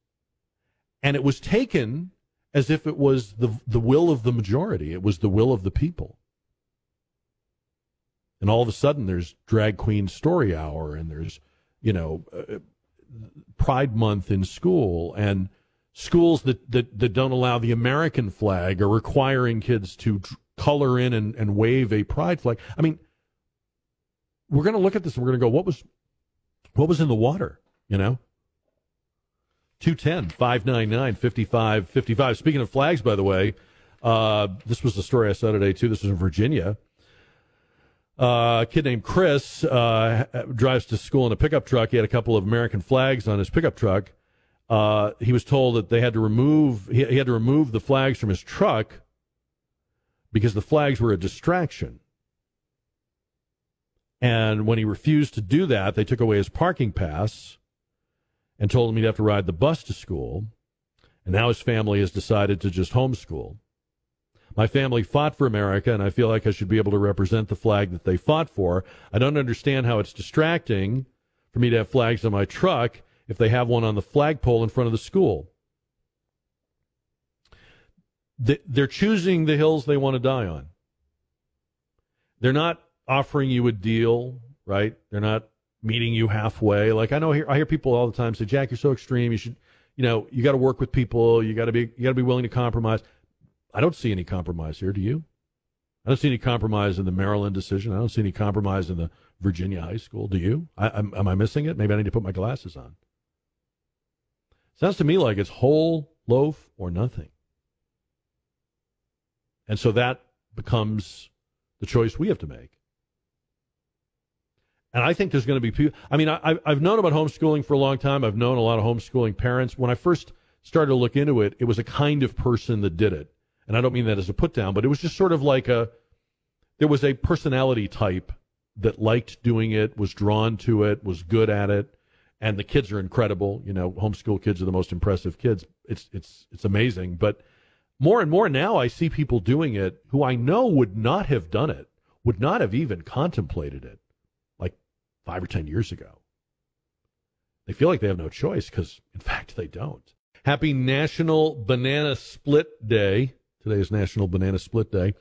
and it was taken as if it was the the will of the majority. It was the will of the people. And all of a sudden, there's drag queen story hour, and there's you know uh, Pride Month in school, and schools that, that that don't allow the American flag are requiring kids to color in and, and wave a pride flag. I mean, we're going to look at this and we're going to go, what was what was in the water? You know, 210 599 5555. Speaking of flags, by the way, uh, this was the story I saw today, too. This was in Virginia. Uh, a kid named Chris uh, drives to school in a pickup truck. He had a couple of American flags on his pickup truck. Uh, he was told that they had to remove he, he had to remove the flags from his truck because the flags were a distraction. And when he refused to do that, they took away his parking pass and told him he'd have to ride the bus to school. And now his family has decided to just homeschool. My family fought for America, and I feel like I should be able to represent the flag that they fought for. I don't understand how it's distracting for me to have flags on my truck if they have one on the flagpole in front of the school. they're choosing the hills they want to die on. They're not offering you a deal, right? They're not meeting you halfway. Like I know I hear people all the time say, "Jack, you're so extreme. You should, you know, you got to work with people. You got to be, you got to be willing to compromise." I don't see any compromise here. Do you? I don't see any compromise in the Maryland decision. I don't see any compromise in the Virginia high school. Do you? I, am, am I missing it? Maybe I need to put my glasses on. Sounds to me like it's whole loaf or nothing. And so that becomes the choice we have to make. And I think there's going to be people. I mean, I, I've known about homeschooling for a long time. I've known a lot of homeschooling parents. When I first started to look into it, it was a kind of person that did it. And I don't mean that as a put down, but it was just sort of like a, there was a personality type that liked doing it, was drawn to it, was good at it. And the kids are incredible. You know, homeschool kids are the most impressive kids. It's, it's, it's amazing. But more and more now I see people doing it who I know would not have done it, would not have even contemplated it five or 10 years ago. They feel like they have no choice because, in fact, they don't. Happy National Banana Split Day. Today is National Banana Split Day.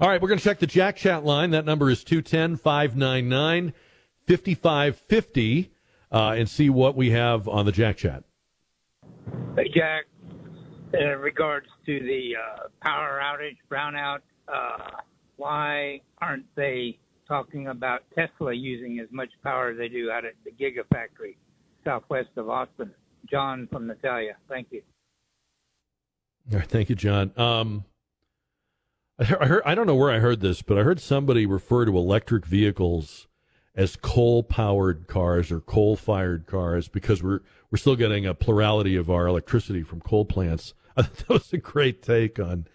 All right, we're going to check the Jack Chat line. That number is 210 599 5550 uh, and see what we have on the Jack Chat. Hey, Jack. In regards to the uh, power outage, brownout, uh, why aren't they talking about Tesla using as much power as they do out at the Gigafactory southwest of Austin. John from Natalia. Thank you. All right, thank you, John. Um, I heard, I don't know where I heard this, but I heard somebody refer to electric vehicles as coal-powered cars or coal-fired cars because we're we're still getting a plurality of our electricity from coal plants. that was a great take on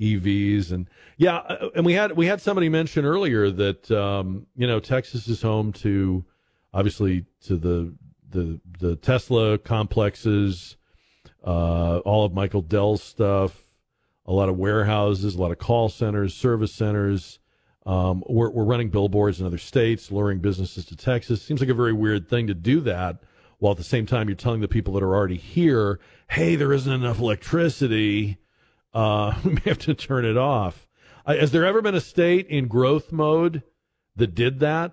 EVs and yeah, uh, and we had we had somebody mention earlier that um, you know Texas is home to obviously to the the the Tesla complexes, uh, all of Michael Dell's stuff, a lot of warehouses, a lot of call centers, service centers. Um, we're, we're running billboards in other states, luring businesses to Texas. Seems like a very weird thing to do that, while at the same time you're telling the people that are already here, "Hey, there isn't enough electricity." Uh, we may have to turn it off. Uh, has there ever been a state in growth mode that did that?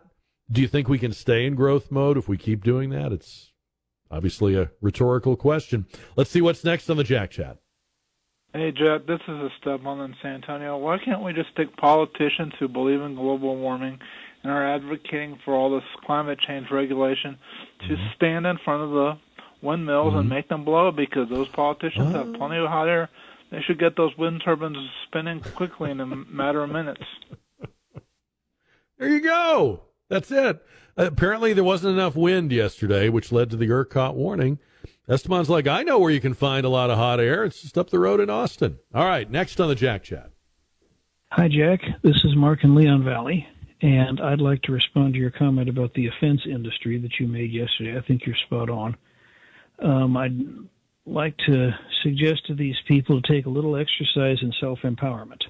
Do you think we can stay in growth mode if we keep doing that? It's obviously a rhetorical question. Let's see what's next on the Jack Chat. Hey, Jet, this is a Esteban in San Antonio. Why can't we just take politicians who believe in global warming and are advocating for all this climate change regulation to mm-hmm. stand in front of the windmills mm-hmm. and make them blow because those politicians uh, have plenty of hot air they should get those wind turbines spinning quickly in a matter of minutes. There you go. That's it. apparently, there wasn't enough wind yesterday, which led to the ERCOT warning. Esteban's like, I know where you can find a lot of hot air. It's just up the road in Austin. All right, next on the Jack Chat. Hi, Jack. This is Mark in Leon Valley, and I'd like to respond to your comment about the offense industry that you made yesterday. I think you're spot on. Um, I'd like to suggest to these people to take a little exercise in self empowerment.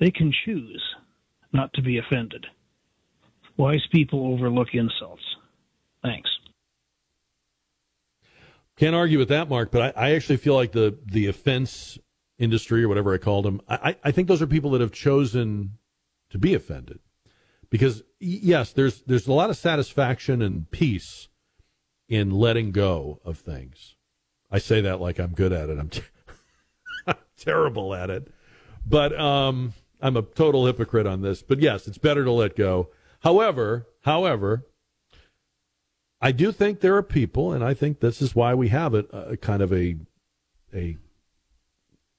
They can choose not to be offended. Wise people overlook insults. Thanks. Can't argue with that, Mark, but I, I actually feel like the, the offense industry or whatever I called them, I, I think those are people that have chosen to be offended. Because yes, there's there's a lot of satisfaction and peace in letting go of things. I say that like I'm good at it. I'm, terrible at it. But um, I'm a total hypocrite on this. But yes, it's better to let go. However, however, I do think there are people, and I think this is why we have a kind of a, a,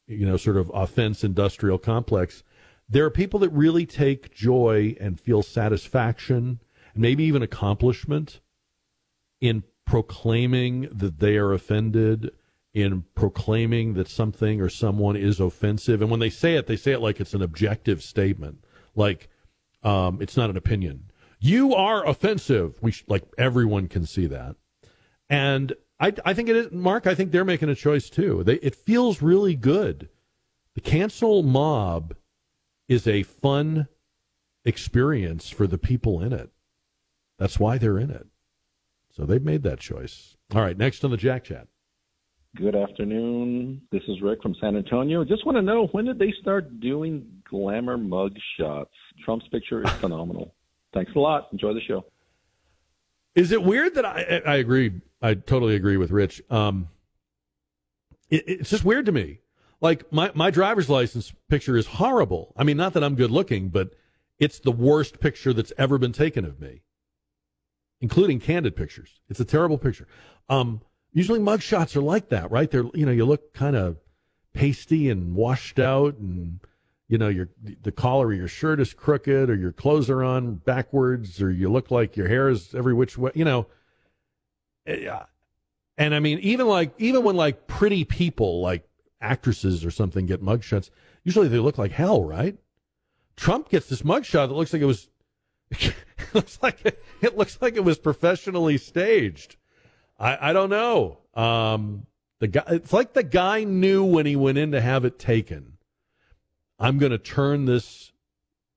you know, sort of offense industrial complex. There are people that really take joy and feel satisfaction, and maybe even accomplishment, in proclaiming that they are offended, in proclaiming that something or someone is offensive. And when they say it, they say it like it's an objective statement, like um, it's not an opinion. You are offensive. We sh- like everyone can see that, and I, I think it is. Mark, I think they're making a choice too. They, it feels really good. The cancel mob is a fun experience for the people in it. That's why they're in it. So they've made that choice. All right, next on the Jack Chat. Good afternoon. This is Rick from San Antonio. Just want to know when did they start doing glamour mug shots? Trump's picture is phenomenal. Thanks a lot. Enjoy the show. Is it weird that I I agree? I totally agree with Rich. Um, it, it's just weird to me. Like my my driver's license picture is horrible. I mean, not that I'm good looking, but it's the worst picture that's ever been taken of me, including candid pictures. It's a terrible picture. Um, usually mugshots are like that, right? They're you know you look kind of pasty and washed out and you know your the collar of your shirt is crooked or your clothes are on backwards or you look like your hair is every which way you know eh, and i mean even like even when like pretty people like actresses or something get mugshots usually they look like hell right trump gets this mugshot that looks like it was it looks like it, it looks like it was professionally staged i i don't know um the guy it's like the guy knew when he went in to have it taken I'm going to turn this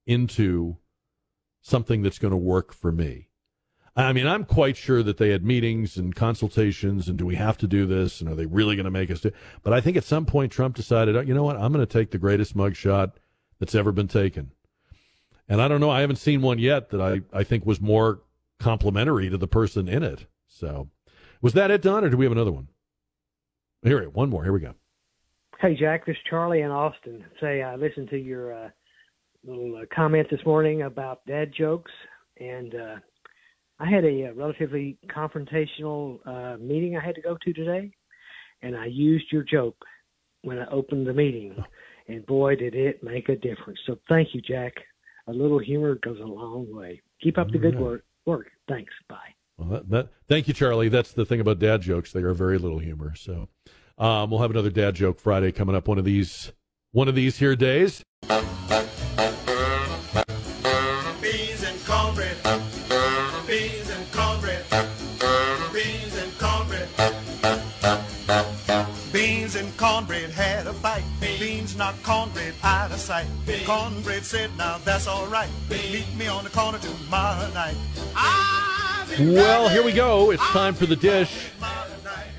into something that's going to work for me. I mean, I'm quite sure that they had meetings and consultations and do we have to do this and are they really going to make us do But I think at some point Trump decided, oh, you know what, I'm going to take the greatest mugshot that's ever been taken. And I don't know, I haven't seen one yet that I, I think was more complimentary to the person in it. So was that it, Don, or do we have another one? Here, one more. Here we go. Hey, Jack, this is Charlie in Austin. Say, I listened to your uh, little uh, comment this morning about dad jokes, and uh, I had a, a relatively confrontational uh, meeting I had to go to today, and I used your joke when I opened the meeting, and boy, did it make a difference. So thank you, Jack. A little humor goes a long way. Keep up the good work. Work. Thanks. Bye. Well, that, that, thank you, Charlie. That's the thing about dad jokes; they are very little humor. So. Um, we'll have another dad joke Friday coming up one of these one of these here days. Beans and cornbread. Beans and cornbread. Beans and cornbread. Beans and cornbread had a fight. Beans knocked cornbread out of sight. Cornbread said, "Now that's all right. Meet me on the corner tomorrow night." Well, here we go. It's time for the dish.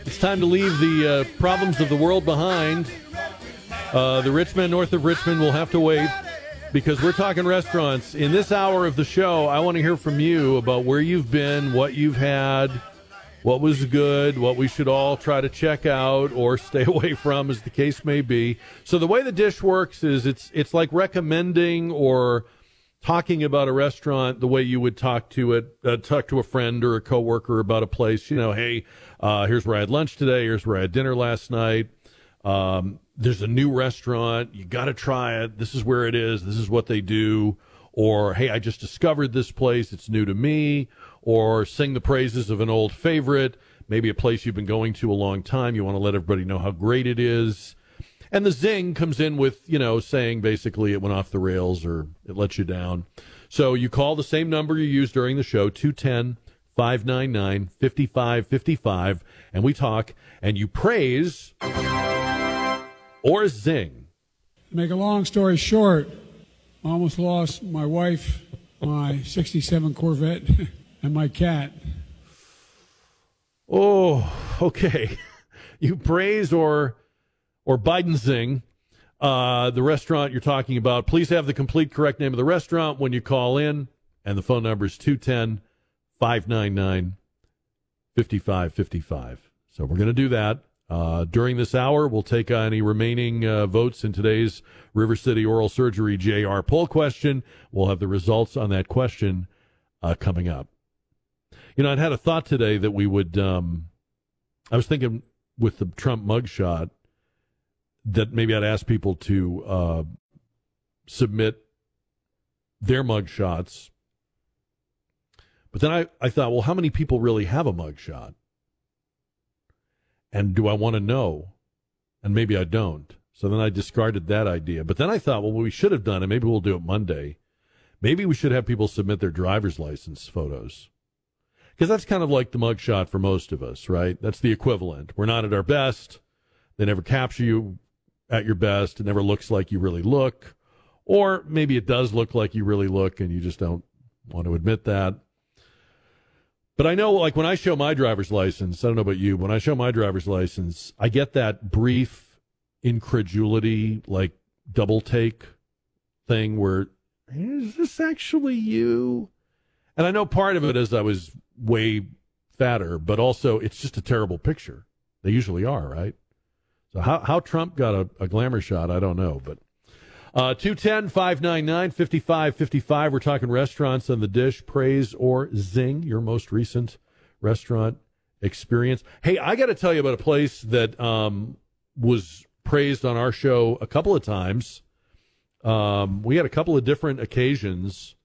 It's time to leave the uh, problems of the world behind. Uh, the rich men north of Richmond will have to wait because we're talking restaurants. In this hour of the show, I want to hear from you about where you've been, what you've had, what was good, what we should all try to check out or stay away from, as the case may be. So the way the dish works is it's it's like recommending or talking about a restaurant the way you would talk to it, uh, talk to a friend or a coworker about a place. You know, hey, uh, here's where I had lunch today. Here's where I had dinner last night. Um, there's a new restaurant. You got to try it. This is where it is. This is what they do. Or, hey, I just discovered this place. It's new to me. Or sing the praises of an old favorite. Maybe a place you've been going to a long time. You want to let everybody know how great it is. And the zing comes in with, you know, saying basically it went off the rails or it let you down. So you call the same number you used during the show, 210 599 5555, and we talk and you praise or zing. Make a long story short, I almost lost my wife, my 67 Corvette, and my cat. Oh, okay. You praise or or Biden zing uh, the restaurant you're talking about. Please have the complete correct name of the restaurant when you call in, and the phone number is 210 599 5555. So we're going to do that. Uh, during this hour, we'll take any remaining uh, votes in today's River City Oral Surgery JR poll question. We'll have the results on that question uh, coming up. You know, I'd had a thought today that we would. Um, I was thinking with the Trump mugshot that maybe I'd ask people to uh, submit their mugshots but then I, I thought, well, how many people really have a mugshot? And do I want to know? And maybe I don't. So then I discarded that idea. But then I thought, well, what we should have done, and maybe we'll do it Monday, maybe we should have people submit their driver's license photos. Because that's kind of like the mugshot for most of us, right? That's the equivalent. We're not at our best. They never capture you at your best. It never looks like you really look. Or maybe it does look like you really look and you just don't want to admit that. But I know, like when I show my driver's license, I don't know about you. When I show my driver's license, I get that brief incredulity, like double take thing where is this actually you? And I know part of it is I was way fatter, but also it's just a terrible picture. They usually are, right? So how how Trump got a, a glamour shot, I don't know, but uh, 210 599 5555. We're talking restaurants on the dish. Praise or zing, your most recent restaurant experience. Hey, I got to tell you about a place that um, was praised on our show a couple of times. Um, we had a couple of different occasions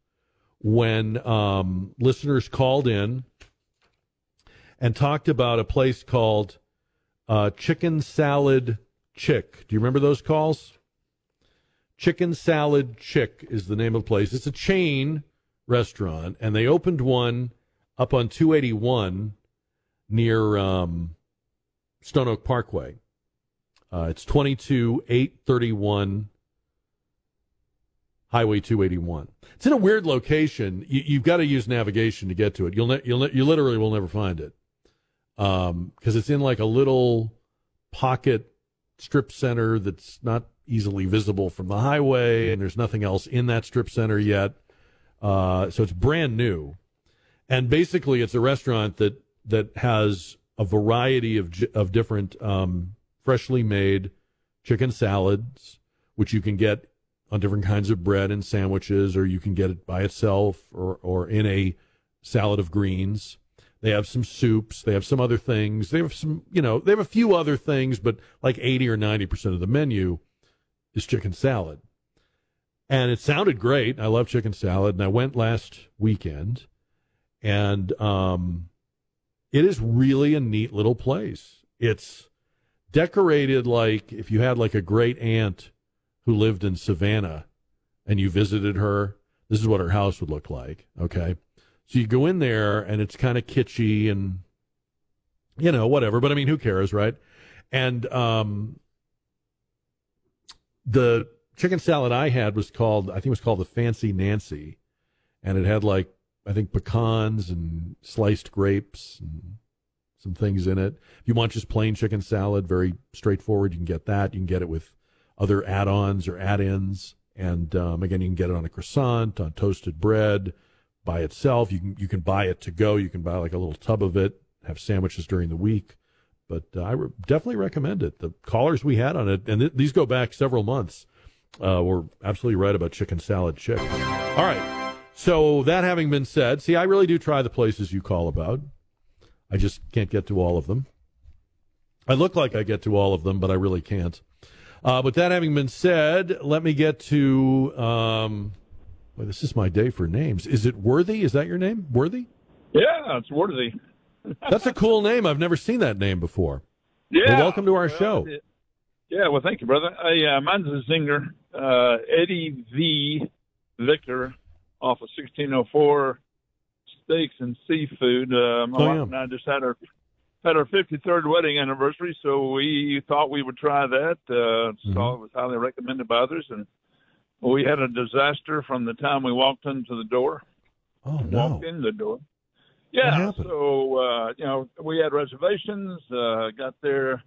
when um, listeners called in and talked about a place called uh, Chicken Salad Chick. Do you remember those calls? Chicken Salad Chick is the name of the place. It's a chain restaurant, and they opened one up on 281 near um, Stone Oak Parkway. Uh, it's 22831 Highway 281. It's in a weird location. You, have got to use navigation to get to it. You'll, ne- you'll ne- you literally will never find it because um, it's in like a little pocket strip center that's not easily visible from the highway, and there's nothing else in that strip center yet. Uh, so it's brand new, and basically it's a restaurant that that has a variety of of different um, freshly made chicken salads, which you can get on different kinds of bread and sandwiches, or you can get it by itself or or in a salad of greens. They have some soups. They have some other things. They have some, you know, they have a few other things, but like 80 or 90% of the menu is chicken salad. And it sounded great. I love chicken salad. And I went last weekend, and um, it is really a neat little place. It's decorated like if you had like a great aunt who lived in Savannah and you visited her, this is what her house would look like. Okay. So you go in there and it's kind of kitschy and you know whatever, but I mean who cares, right? And um, the chicken salad I had was called I think it was called the Fancy Nancy, and it had like I think pecans and sliced grapes and some things in it. If you want just plain chicken salad, very straightforward, you can get that. You can get it with other add-ons or add-ins, and um, again, you can get it on a croissant, on toasted bread, by itself. You can you can buy it to go. You can buy like a little tub of it. Have sandwiches during the week. But uh, I re- definitely recommend it. The callers we had on it, and th- these go back several months, uh, were absolutely right about chicken salad chick. All right. So that having been said, see, I really do try the places you call about. I just can't get to all of them. I look like I get to all of them, but I really can't. Uh, but that having been said, let me get to um, Boy, this is my day for names. Is it Worthy? Is that your name? Worthy? Yeah, it's Worthy. That's a cool name. I've never seen that name before. Yeah. Well, welcome to our well, show. Yeah, well, thank you, brother. Uh, mine's a zinger. Uh, Eddie V. Victor off of 1604 Steaks and Seafood. Uh, my Oh, wife yeah. and I just had our had our 53rd wedding anniversary, so we thought we would try that. Uh, Mm-hmm. Saw it was highly recommended by others, and we had a disaster from the time we walked into the door. Oh no! Walked in the door. Yeah. So uh, you know, we had reservations. Uh, got there,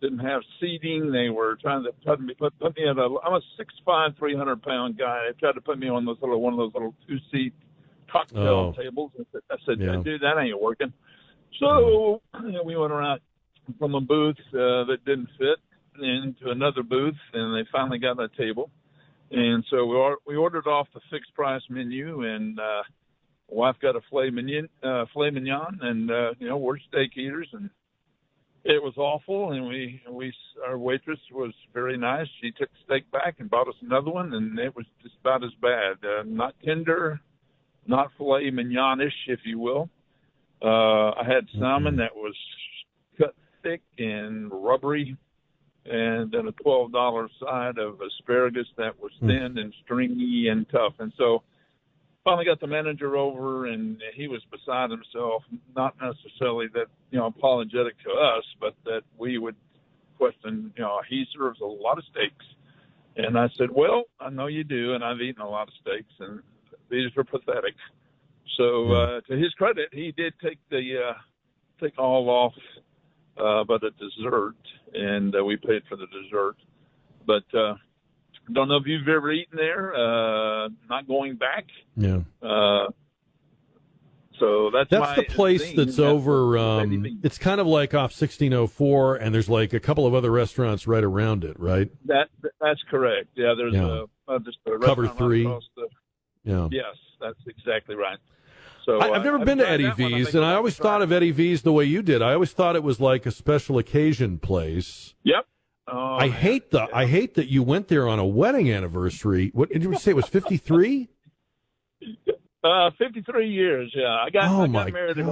didn't have seating. They were trying to put me put, put me at a. I'm a six five, three hundred pound guy. They tried to put me on those little one of those little two seat cocktail Oh. tables. I said, I said Yeah. dude, that ain't working. So we went around from a booth uh, that didn't fit into another booth, and they finally got a table. And so we or- we ordered off the fixed price menu, and uh, wife got a filet mignon, uh, filet mignon, and uh, you know we're steak eaters, and it was awful. And we we our waitress was very nice. She took the steak back and bought us another one, and it was just about as bad. Uh, not tender, not filet mignonish, if you will. Uh, I had salmon that was cut thick and rubbery, and then a twelve dollar side of asparagus that was thin and stringy and tough. And so finally got the manager over and he was beside himself, not necessarily that, you know, apologetic to us, but that we would question, you know, he serves a lot of steaks. And I said, Well, I know you do and I've eaten a lot of steaks and these are pathetic. So uh, to his credit, he did take the uh, take all off, uh, but a dessert, and uh, we paid for the dessert. But uh, don't know if you've ever eaten there. Uh, not going back. Yeah. Uh, so that's That's the place thing. that's over. Um, it's kind of like off 1604, and there's like a couple of other restaurants right around it, right? That that's correct. Yeah, there's Yeah. a uh, just a Cover restaurant right three. the- Yeah. Yes, that's exactly right. So I, I've uh, never been to Eddie that one. I V's, and I always thought of Eddie V's the way you did. I always thought it was like a special occasion place. Yep. Oh, I hate the I hate that you went there on a wedding anniversary. What did you say? It was 53? Uh, 53 years. Yeah, I got. Oh, I got married. When,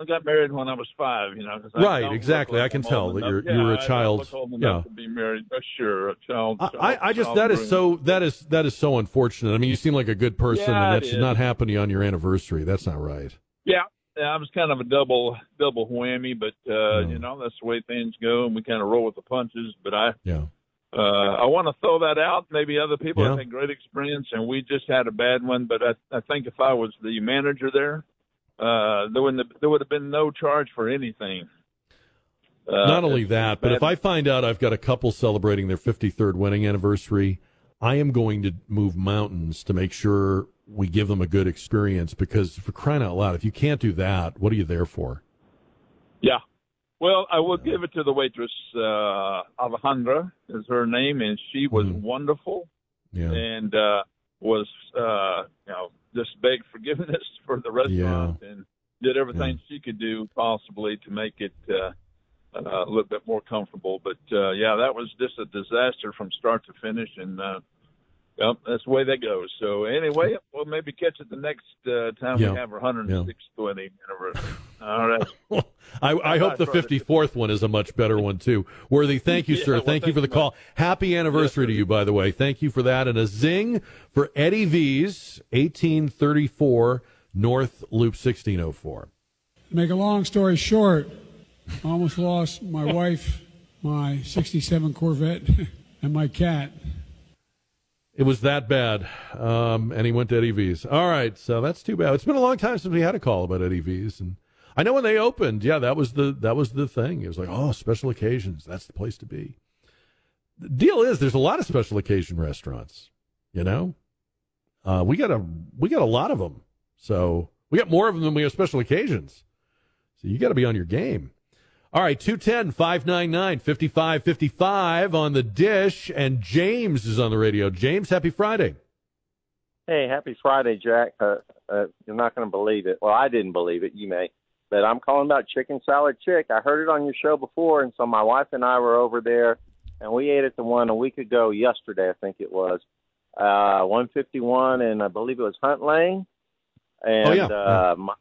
I got married when I was five. You know, I Right, don't exactly. like I can tell that you're- yeah, you were a I child. Yeah. to be married. Uh, sure, a child. I, child I, I just that is so that is that is so unfortunate. I mean, you seem like a good person, Yeah, and that should is. not happen to you on your anniversary. That's not right. Yeah, yeah, I was kind of a double double whammy, but uh, you know that's the way things go, and we kind of roll with the punches. But I, yeah, uh, I want to throw that out. Maybe other people Yeah. have had great experience, and we just had a bad one. But I, I think if I was the manager there, uh, there wouldn't have, there would have been no charge for anything. Uh, Not only that, but if I find out I've got a couple celebrating their 53rd wedding anniversary, I am going to move mountains to make sure we give them a good experience. Because for crying out loud, if you can't do that, what are you there for? Yeah. Well, I will give it to the waitress. Uh, Alejandra is her name, and she was wonderful Mm-hmm. Yeah. and uh, was, uh, you know, just begged forgiveness for the restaurant and did everything she could do possibly to make it uh, uh, a little bit more comfortable. But uh, yeah, that was just a disaster from start to finish, and uh, yep, that's the way that goes. So anyway, we'll maybe catch it the next uh, time Yeah. we have our 106th wedding anniversary. All right. I, I hope the 54th one is a much better one too. Worthy, thank you, Yeah, sir. well, thank you for the thank you, call. Happy anniversary to you, by the way. Thank you for that. And a zing for Eddie V's, 1834 North Loop 1604. To make a long story short, I almost lost my wife, my 67 Corvette, and my cat. It was that bad. Um, and he went to Eddie V's. All right, so that's too bad. It's been a long time since we had a call about Eddie V's, and I know when they opened, yeah, that was the that was the thing. It was like, oh, special occasions, that's the place to be. The deal is, there's a lot of special occasion restaurants. You know, uh, we got a we got a lot of them. So we got more of them than we have special occasions. So you got to be on your game. All right, 210 599 5555 on the dish. And James is on the radio. James, happy Friday. Hey, happy Friday, Jack. Uh, uh, you're not going to believe it. Well, I didn't believe it. You may. But I'm calling about chicken salad chick. I heard it on your show before, and so my wife and I were over there, and we ate at the one a week ago, yesterday, I think it was, uh, 151, and I believe it was Hunt Lane. And Oh, yeah. uh, my,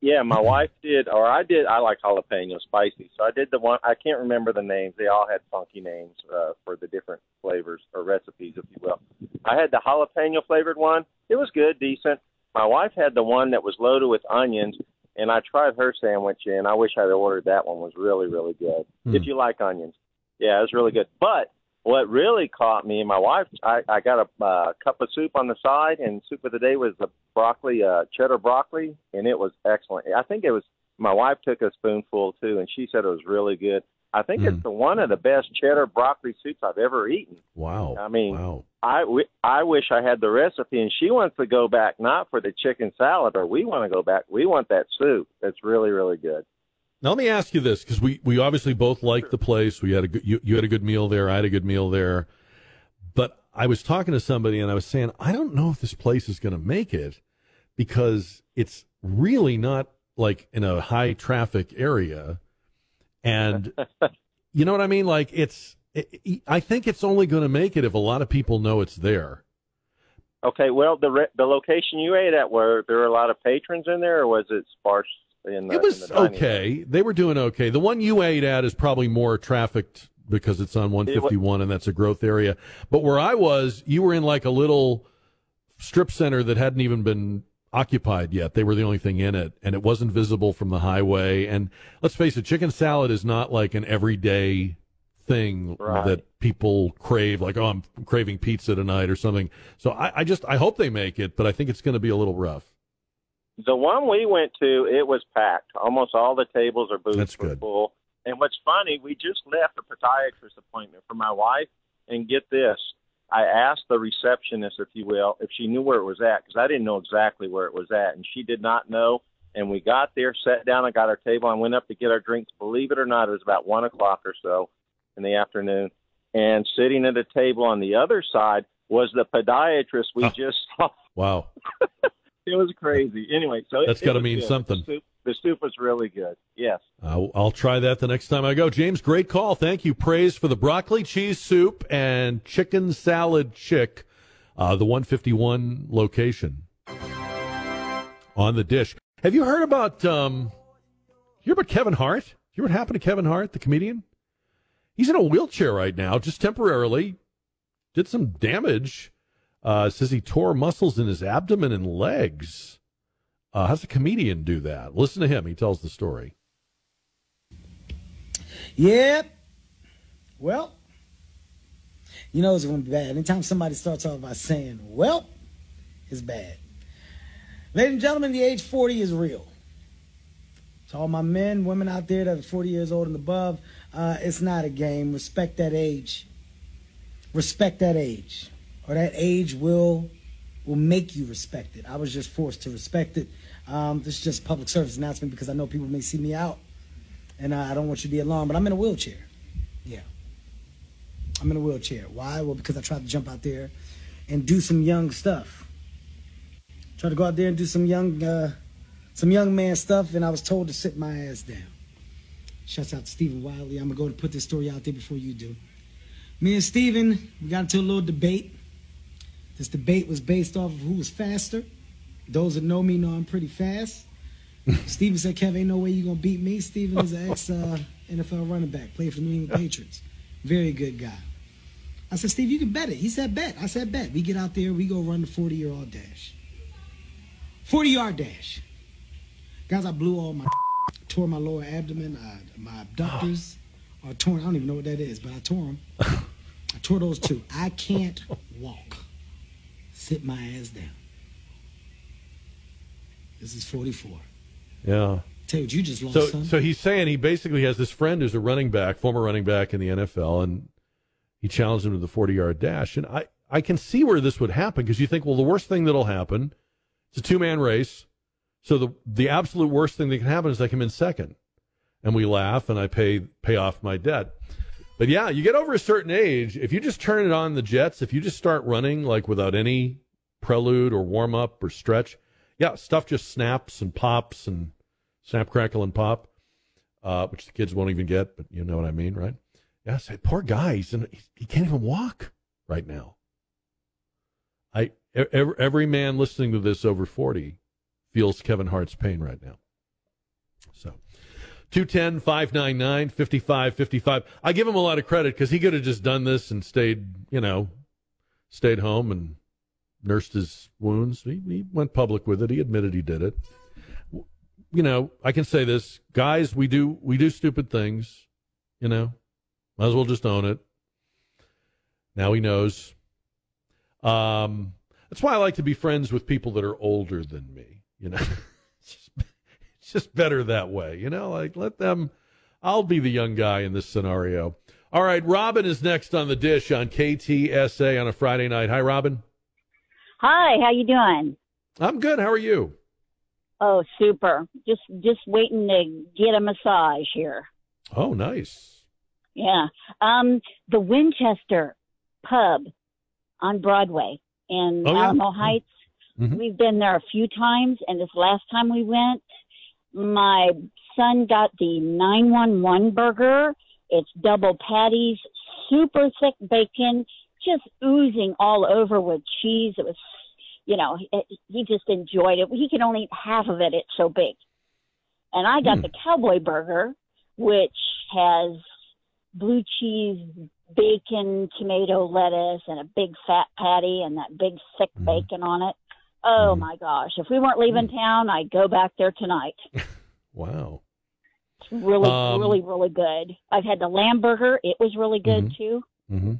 yeah, my wife did, or I did. I like jalapeno spicy, so I did the one. I can't remember the names. They all had funky names uh, for the different flavors or recipes, if you will. I had the jalapeno flavored one. It was good, decent. My wife had the one that was loaded with onions, and I tried her sandwich, and I wish I'd ordered that one. It was really, really good. If you like onions, yeah, it was really good. But what really caught me, and my wife, I, I got a uh, cup of soup on the side, and soup of the day was the broccoli, uh, cheddar broccoli, and it was excellent. I think it was my wife took a spoonful too, and she said it was really good. I think it's the one of the best cheddar broccoli soups I've ever eaten. Wow. I mean, wow. I, w- I wish I had the recipe, and she wants to go back not for the chicken salad, or we want to go back. We want that soup. That's really, really good. Now let me ask you this, because we, we obviously both liked the place. We had a good, you, you had a good meal there. I had a good meal there. But I was talking to somebody and I was saying, I don't know if this place is going to make it because it's really not like in a high traffic area. And you know what I mean? Like it's, it, I think it's only going to make it if a lot of people know it's there. Okay, well, the re- the location you ate at, were there a lot of patrons in there, or was it sparse in the? It was the room? okay. They were doing okay. The one you ate at is probably more trafficked because it's on 151 and that's a growth area. But where I was, you were in like a little strip center that hadn't even been occupied yet. They were the only thing in it and it wasn't visible from the highway. And let's face it, chicken salad is not like an everyday thing Right. that people crave like, oh, I'm craving pizza tonight or something. So I, I just, I hope they make it, but I think it's going to be a little rough. The one we went to, it was packed. Almost all the tables or booths That's were good. full. And what's funny, we just left a podiatrist appointment for my wife, and get this, I asked the receptionist, if you will, if she knew where it was at because I didn't know exactly where it was at, and she did not know. And we got there, sat down, I got our table, and went up to get our drinks. Believe it or not, it was about one o'clock or so in the afternoon, and sitting at a table on the other side was the podiatrist we oh. just saw. Wow. It was crazy. Anyway, so That's it gotta mean good. something. The soup, the soup was really good. Yes. I'll, I'll try that the next time I go. James, great call. Thank you. Praise for the broccoli cheese soup and chicken salad chick, uh, the 151 location on the dish. Have you heard about um, you hear about Kevin Hart? You hear what happened to Kevin Hart, the comedian? He's in a wheelchair right now, just temporarily. Did some damage. Uh, says he tore muscles in his abdomen and legs. Uh, how's a comedian do that? Listen to him. He tells the story. Yep. Well, you know it's going to be bad. Anytime somebody starts off by saying, well, it's bad. Ladies and gentlemen, the age 40 is real. To all my men, women out there that are 40 years old and above, uh, it's not a game. Respect that age. Respect that age. Or that age will will make you respect it. I was just forced to respect it. Um, this is just a public service announcement because I know people may see me out and uh, I don't want you to be alarmed, but I'm in a wheelchair. Yeah. I'm in a wheelchair. Why? Well, because I tried to jump out there and do some young stuff. Tried to go out there and do some young, uh, some young man stuff, and I was told to sit my ass down. Shouts out to Stevan Ridley. I'm gonna go and put this story out there before you do. Me and Stephen, we got into a little debate. This debate was based off of who was faster. Those that know me know I'm pretty fast. Steven said, Kev, ain't no way you're gonna beat me. Steven is an ex uh, NFL running back, played for the New England Patriots. Very good guy. I said, Steve, you can bet it. He said, bet. I said, bet. We get out there, we go run the 40 year old dash. 40 yard dash. Guys, I blew all my, tore my lower abdomen, uh, my abductors are torn. I don't even know what that is, but I tore them. I tore those two. I can't walk. Sit my ass down. This is 44. Yeah. Tell you you just lost So, so he's saying he basically has this friend who's a running back, former running back in the NFL, and he challenged him to the 40 yard dash. And I, I can see where this would happen because you think, well, the worst thing that'll happen, it's a two man race. So the, the absolute worst thing that can happen is I come in second and we laugh and I pay, pay off my debt. But yeah, you get over a certain age, if you just turn it on the jets, if you just start running like without any prelude or warm up or stretch, yeah, stuff just snaps and pops and snap, crackle, and pop, uh, which the kids won't even get, but you know what I mean, right? Yeah, I say, poor guy, he's in, he, can't even walk right now. I every, every man listening to this over forty feels Kevin Hart's pain right now. So. 210 599 5555. I give him a lot of credit because he could have just done this and stayed, you know, stayed home and nursed his wounds. He, he went public with it. He admitted he did it. You know, I can say this, guys. We do we do stupid things. You know, might as well just own it. Now he knows. Um, that's why I like to be friends with people that are older than me. You know, it's just better that way. You know, like let them. I'll be the young guy in this scenario. All right, Robin is next on the dish on KTSA on a Friday night. Hi, Robin. Hi, how you doing? I'm good. How are you? Oh, super. Just just waiting to get a massage here. Oh, nice. Yeah. Um the Winchester pub on Broadway in Oh, yeah. Alamo Heights. Mhm. We've been there a few times and this last time we went, my son got the 911 burger. It's double patties, super thick bacon, just oozing all over with cheese. It was you know, he, he just enjoyed it. He could only eat half of it. It's so big. And I got hmm. the cowboy burger, which has blue cheese, bacon, tomato, lettuce, and a big fat patty and that big thick hmm. bacon on it. Oh my gosh. If we weren't leaving town, I'd go back there tonight. Wow. It's really, Um, really, really good. I've had the lamb burger. It was really good too. Mm-hmm.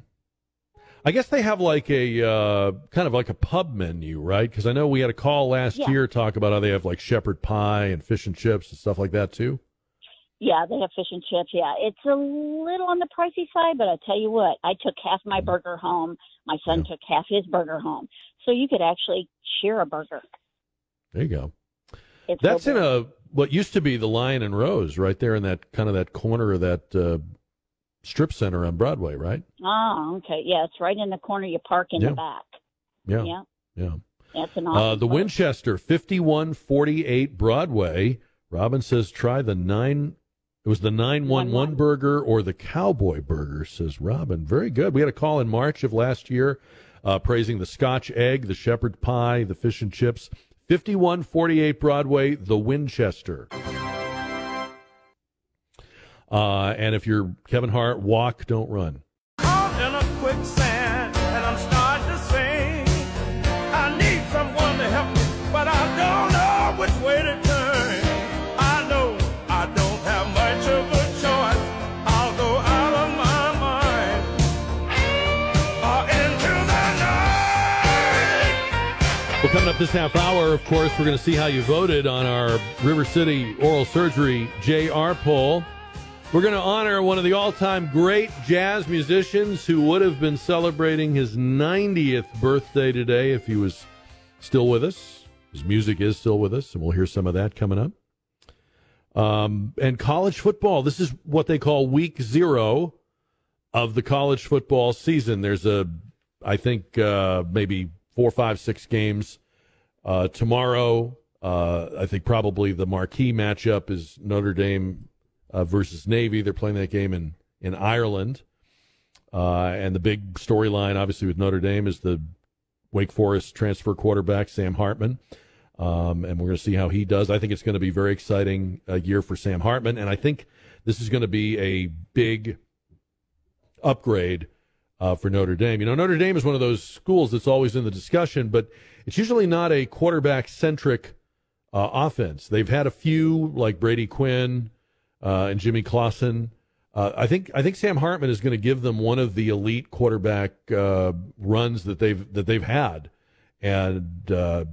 I guess they have like a uh, kind of like a pub menu, right? Because I know we had a call last Yeah. year talk about how they have like shepherd pie and fish and chips and stuff like that too. Yeah, they have fish and chips. Yeah, it's a little on the pricey side, but I tell you what, I took half my burger home. My son took half his burger home, so you could actually share a burger. There you go. It's That's so in a what used to be the Lion and Rose, right there in that kind of that corner of that uh, strip center on Broadway, right? Oh, okay. Yeah, it's right in the corner. You park in Yeah. the back. Yeah. Yeah, Yeah. that's an Uh, awesome. the Winchester, fifty-one forty-eight Broadway. Robin says try the nine. It was the nine one one burger or the cowboy burger. Says Robin. Very good. We had a call in March of last year, uh, praising the Scotch egg, the shepherd pie, the fish and chips. Fifty-one forty-eight Broadway, the Winchester. Uh, and if you're Kevin Hart, walk, don't run. Well, coming up this half hour, of course, we're going to see how you voted on our River City Oral Surgery JR poll. We're going to honor one of the all time great jazz musicians who would have been celebrating his 90th birthday today if he was still with us. His music is still with us, and we'll hear some of that coming up. Um, and college football. This is what they call week zero of the college football season. There's a, I think, uh, maybe four, five, six games uh, tomorrow. Uh, I think probably the marquee matchup is Notre Dame uh, versus Navy. They're playing that game in in Ireland, uh, and the big storyline, obviously, with Notre Dame is the Wake Forest transfer quarterback Sam Hartman. Um, and we're going to see how he does. I think it's going to be very exciting uh, year for Sam Hartman, and I think this is going to be a big upgrade uh, for Notre Dame. You know, Notre Dame is one of those schools that's always in the discussion, but it's usually not a quarterback centric uh, offense. They've had a few like Brady Quinn uh, and Jimmy Clausen. Uh, I think I think Sam Hartman is going to give them one of the elite quarterback uh, runs that they've that they've had, and uh,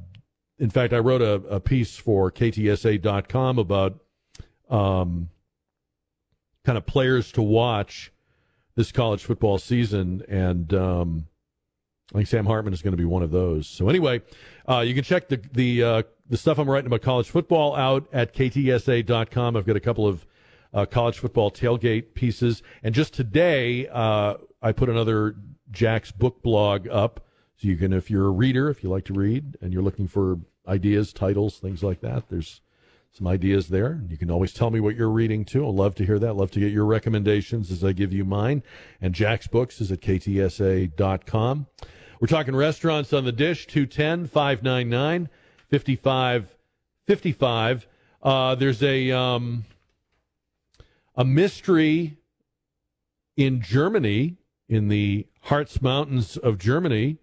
in fact, I wrote a, a piece for KTSA.com about um, kind of players to watch this college football season, and um, I think Sam Hartman is going to be one of those. So anyway, uh, you can check the the uh, the stuff I'm writing about college football out at ktsa.com. I've got a couple of uh, college football tailgate pieces, and just today uh, I put another Jack's book blog up, so you can, if you're a reader, if you like to read, and you're looking for ideas, titles, things like that, there's some ideas there. You can always tell me what you're reading too. I'd love to hear that. Love to get your recommendations as I give you mine. And Jack's Books is at ktsa.com. We're talking restaurants on the dish 210 599 5555. Uh, there's a, um, a mystery in Germany, in the Harz Mountains of Germany.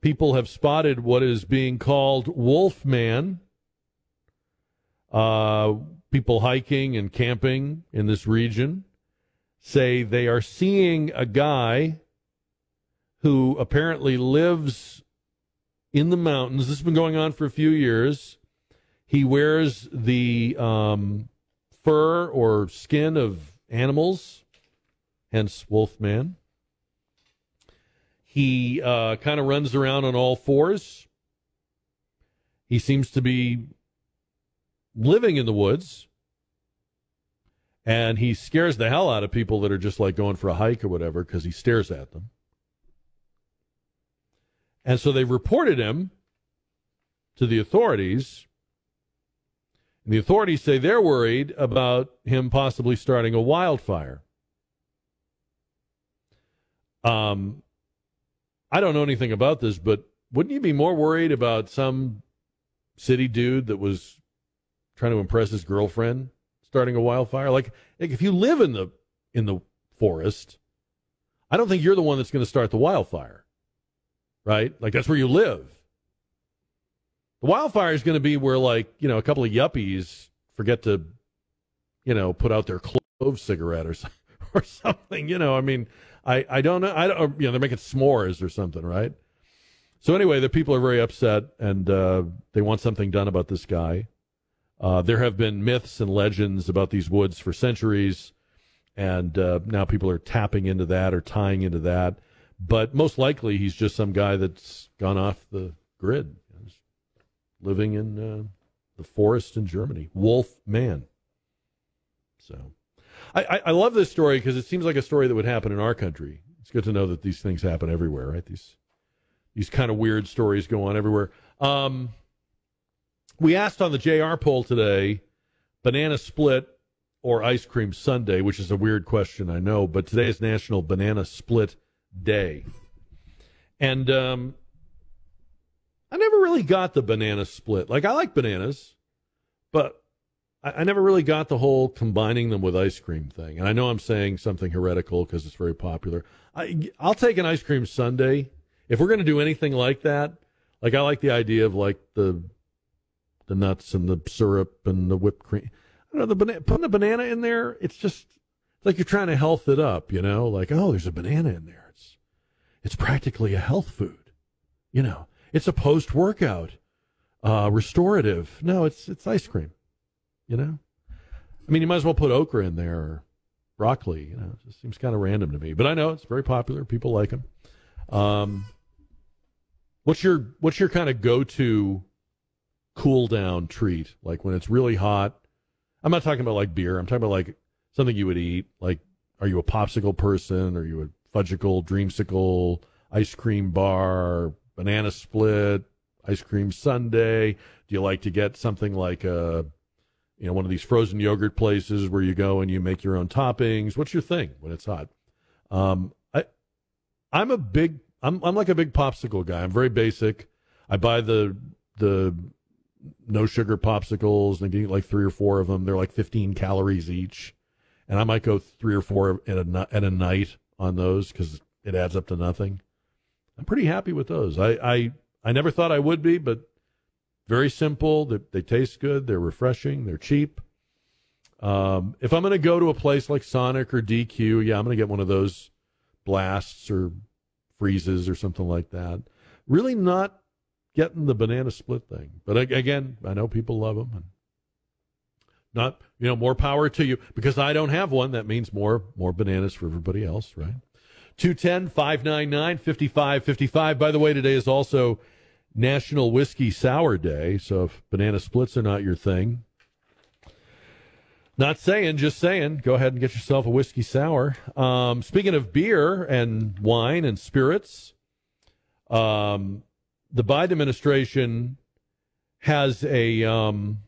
People have spotted what is being called Wolfman uh, people hiking and camping in this region say they are seeing a guy who apparently lives in the mountains. This has been going on for a few years. He wears the um, fur or skin of animals, hence Wolfman. He uh, kind of runs around on all fours. He seems to be living in the woods and he scares the hell out of people that are just like going for a hike or whatever because he stares at them. And so they reported him to the authorities. And the authorities say they're worried about him possibly starting a wildfire. Um, I don't know anything about this, but wouldn't you be more worried about some city dude that was trying to impress his girlfriend starting a wildfire like, like if you live in the in the forest i don't think you're the one that's going to start the wildfire right like that's where you live the wildfire is going to be where like you know a couple of yuppies forget to you know put out their clove cigarette or, or something you know i mean I, I don't know. I don't, or, you know, they're making s'mores or something, right? So anyway, the people are very upset and uh, they want something done about this guy. Uh, there have been myths and legends about these woods for centuries, and uh, now people are tapping into that or tying into that. But most likely, he's just some guy that's gone off the grid, He's living in uh, the forest in Germany. Wolf man. So, I, I, I love this story because it seems like a story that would happen in our country. It's good to know that these things happen everywhere, right? These these kind of weird stories go on everywhere. Um, we asked on the JR poll today banana split or ice cream sundae, which is a weird question, I know, but today is National Banana Split Day. And um, I never really got the banana split. Like, I like bananas, but I, I never really got the whole combining them with ice cream thing. And I know I'm saying something heretical because it's very popular. I, I'll take an ice cream sundae if we're going to do anything like that, like I like the idea of like the the nuts and the syrup and the whipped cream. I don't know the banana, putting a banana in there. It's just it's like you're trying to health it up, you know. Like oh, there's a banana in there. It's it's practically a health food, you know. It's a post workout uh, restorative. No, it's it's ice cream, you know. I mean, you might as well put okra in there or broccoli. You know, it just seems kind of random to me. But I know it's very popular. People like them. Um, What's your what's your kind of go to cool down treat? Like when it's really hot. I'm not talking about like beer. I'm talking about like something you would eat. Like, are you a popsicle person? Are you a fudgicle, dreamsicle, ice cream bar, banana split, ice cream sundae? Do you like to get something like a, you know, one of these frozen yogurt places where you go and you make your own toppings? What's your thing when it's hot? Um, I, I'm a big I'm I'm like a big popsicle guy. I'm very basic. I buy the the no sugar popsicles and I get like three or four of them. They're like 15 calories each, and I might go three or four at a at a night on those because it adds up to nothing. I'm pretty happy with those. I I, I never thought I would be, but very simple. They, they taste good. They're refreshing. They're cheap. Um, if I'm going to go to a place like Sonic or DQ, yeah, I'm going to get one of those blasts or freezes or something like that. Really not getting the banana split thing. But again, I know people love them. And not, you know, more power to you because I don't have one. That means more more bananas for everybody else, right? 210 599 5555. By the way, today is also National Whiskey Sour Day. So if banana splits are not your thing, not saying, just saying. Go ahead and get yourself a whiskey sour. Um, speaking of beer and wine and spirits, um, the Biden administration has a um,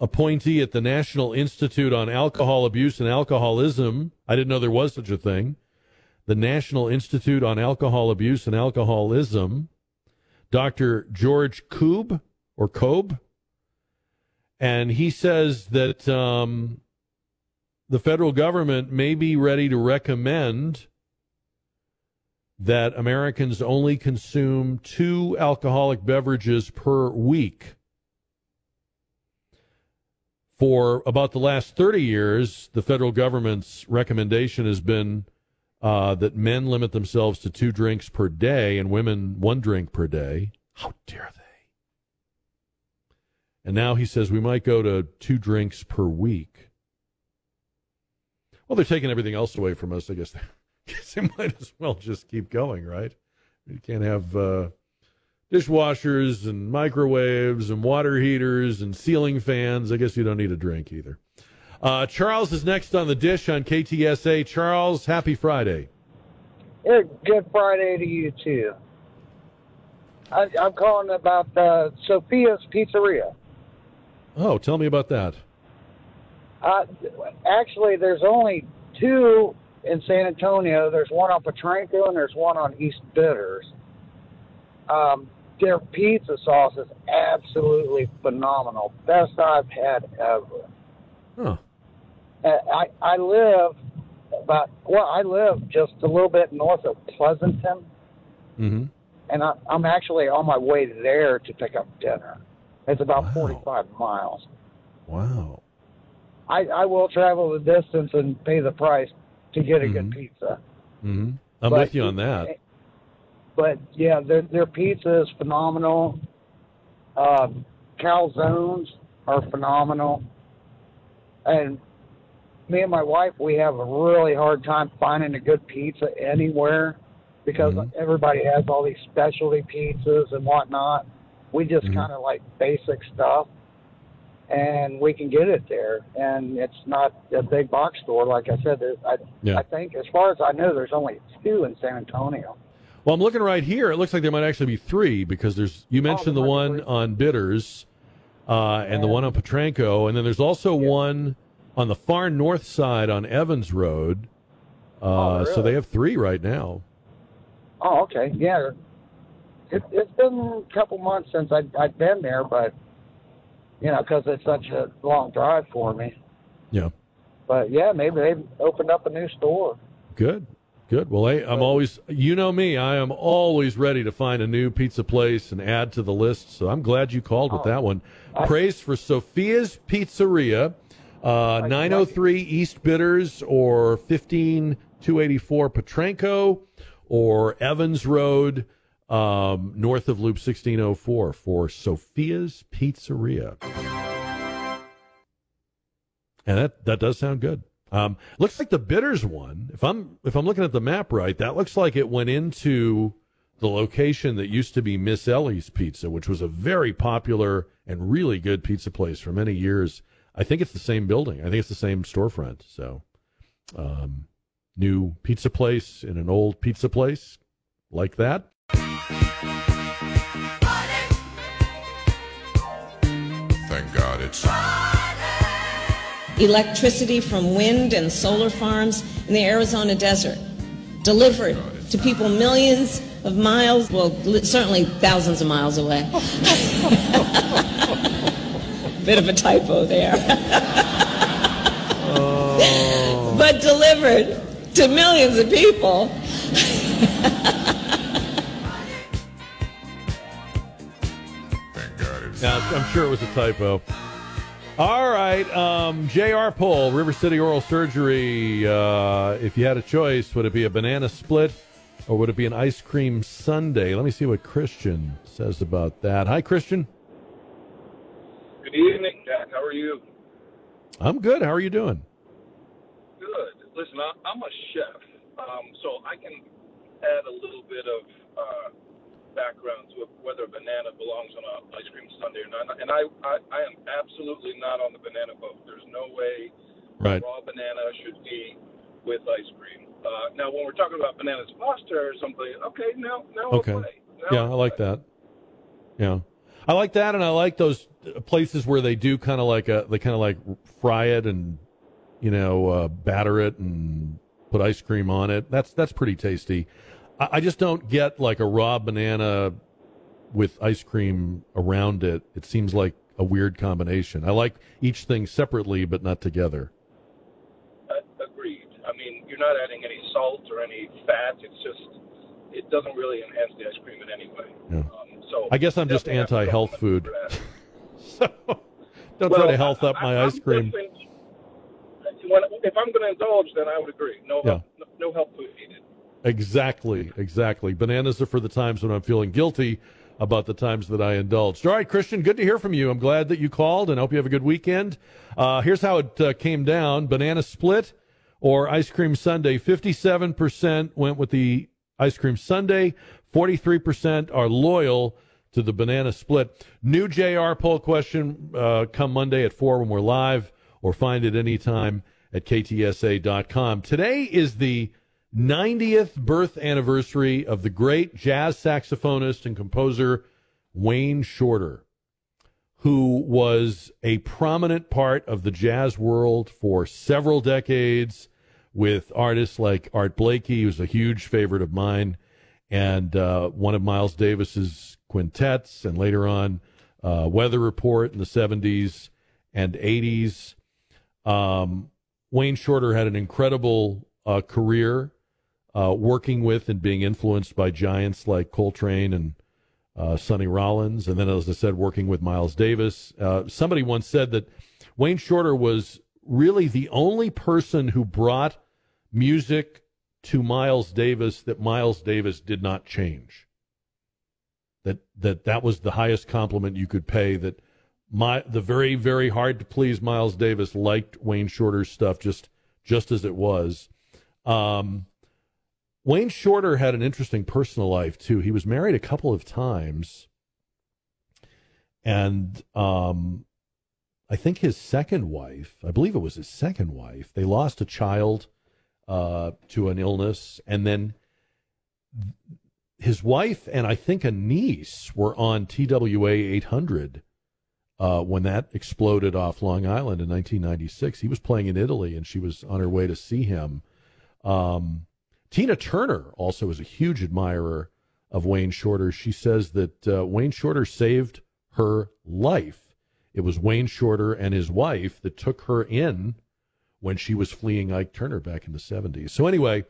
appointee at the National Institute on Alcohol Abuse and Alcoholism. I didn't know there was such a thing. The National Institute on Alcohol Abuse and Alcoholism, Dr. George Koob or Kobe and he says that um, the federal government may be ready to recommend that Americans only consume two alcoholic beverages per week. For about the last 30 years, the federal government's recommendation has been uh, that men limit themselves to two drinks per day and women one drink per day. How dare they? And now he says we might go to two drinks per week. Well, they're taking everything else away from us. I guess guess they might as well just keep going, right? You can't have uh, dishwashers and microwaves and water heaters and ceiling fans. I guess you don't need a drink either. Uh, Charles is next on the dish on KTSA. Charles, happy Friday. Yeah, good Friday to you too. I, am calling about uh, Sophia's Pizzeria. Oh, tell me about that. Uh, actually, there's only two in San Antonio. There's one on Potranco and there's one on East Bitters. Um, their pizza sauce is absolutely phenomenal. Best I've had ever. Huh. Uh, I I live about well, I live just a little bit north of Pleasanton, mm-hmm. and I, I'm actually on my way there to pick up dinner. It's about wow. 45 miles. Wow. I, I will travel the distance and pay the price to get a mm-hmm. good pizza. hmm I'm But- with you on that. But yeah, their their pizza is phenomenal. Uh, calzones are phenomenal, and me and my wife we have a really hard time finding a good pizza anywhere because everybody has all these specialty pizzas and whatnot. We just Mm-hmm. kind of like basic stuff, and we can get it there, and it's not a big box store. Like I said, I Yeah. I think as far as I know, there's only two in San Antonio. Well, I'm looking right here. It looks like there might actually be three because there's you mentioned the one on Bitters uh, and the one on Potranco, and then there's also one on the far north side on Evans Road. Uh, So they have three right now. Oh, okay. Yeah. It, it's been a couple months since I, I've been there, but, you know, because it's such a long drive for me. Yeah. But, yeah, maybe they've opened up a new store. Good. Good. Well, hey, I'm always, you know me, I am always ready to find a new pizza place and add to the list. So I'm glad you called with that one. Praise for Sophia's Pizzeria, uh, 903 East Bitters or 15284 Potranco or Evans Road, um, north of Loop 1604 for Sophia's Pizzeria. And that, that does sound good. Um, looks like the bitters one. If I'm if I'm looking at the map right, that looks like it went into the location that used to be Miss Ellie's Pizza, which was a very popular and really good pizza place for many years. I think it's the same building. I think it's the same storefront. So, um, new pizza place in an old pizza place like that. Thank electricity from wind and solar farms in the Arizona desert, delivered to people millions of miles, well, li- certainly thousands of miles away. Bit of a typo there. Oh. but delivered to millions of people. Yeah, I'm sure it was a typo. All right, um, J.R. Poll, River City Oral Surgery. Uh, if you had a choice, would it be a banana split or would it be an ice cream sundae? Let me see what Christian says about that. Hi, Christian. Good evening, Jack. How are you? I'm good. How are you doing? Good. Listen, I'm a chef, um, so I can add a little bit of uh, background to whether a banana belongs on an ice cream sundae or not. And I, I, I am absolutely not on the banana boat. There's no way Right. raw banana should be with ice cream. Uh, now, when we're talking about bananas Foster or something, okay, now, now Okay. I'll play. Yeah, I like that. Yeah, I like that, and I like those places where they do kind of like a they kind of like fry it and you know uh, batter it and put ice cream on it. That's that's pretty tasty. I, I just don't get like a raw banana with ice cream around it. It seems like a weird combination. I like each thing separately, but not together. Uh, agreed. I mean, you're not adding any salt or any fat. It's just, it doesn't really enhance the ice cream in any way. Yeah. Um, so I guess I'm just definitely have to anti-health food. so. Don't Well, try to health up I- my I'm ice cream. When, if I'm going to indulge, then I would agree. No, Yeah. no, no health food needed. Exactly, exactly. Bananas are for the times when I'm feeling guilty about the times that I indulged. All right, Christian, good to hear from you. I'm glad that you called and I hope you have a good weekend. Uh, here's how it uh, came down banana split or ice cream sundae. 57% went with the ice cream sundae, 43% are loyal to the banana split. New JR poll question uh, come Monday at 4 when we're live, or find it anytime at ktsa.com. Today is the 90th birth anniversary of the great jazz saxophonist and composer Wayne Shorter, who was a prominent part of the jazz world for several decades with artists like Art Blakey, who's a huge favorite of mine, and uh, one of Miles Davis's quintets, and later on uh, Weather Report in the 70s and 80s. Um, Wayne Shorter had an incredible uh, career uh, working with and being influenced by giants like Coltrane and uh, Sonny Rollins, and then, as I said, working with Miles Davis. Uh, somebody once said that Wayne Shorter was really the only person who brought music to Miles Davis that Miles Davis did not change. That that that was the highest compliment you could pay. That my the very very hard to please Miles Davis liked Wayne Shorter's stuff just just as it was. Um, Wayne Shorter had an interesting personal life too. He was married a couple of times, and um, I think his second wife, I believe it was his second wife, they lost a child uh, to an illness, and then his wife and I think a niece were on TWA 800 uh, when that exploded off Long Island in 1996. He was playing in Italy, and she was on her way to see him. Um, Tina Turner also is a huge admirer of Wayne Shorter. She says that uh, Wayne Shorter saved her life. It was Wayne Shorter and his wife that took her in when she was fleeing Ike Turner back in the 70s. So, anyway,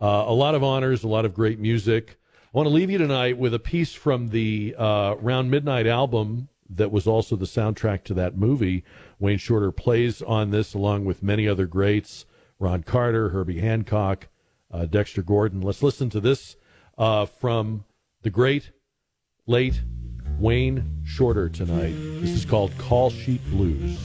uh, a lot of honors, a lot of great music. I want to leave you tonight with a piece from the uh, Round Midnight album that was also the soundtrack to that movie. Wayne Shorter plays on this along with many other greats Ron Carter, Herbie Hancock, uh, Dexter Gordon. Let's listen to this uh, from the great, late Wayne Shorter tonight. This is called Call Sheet Blues.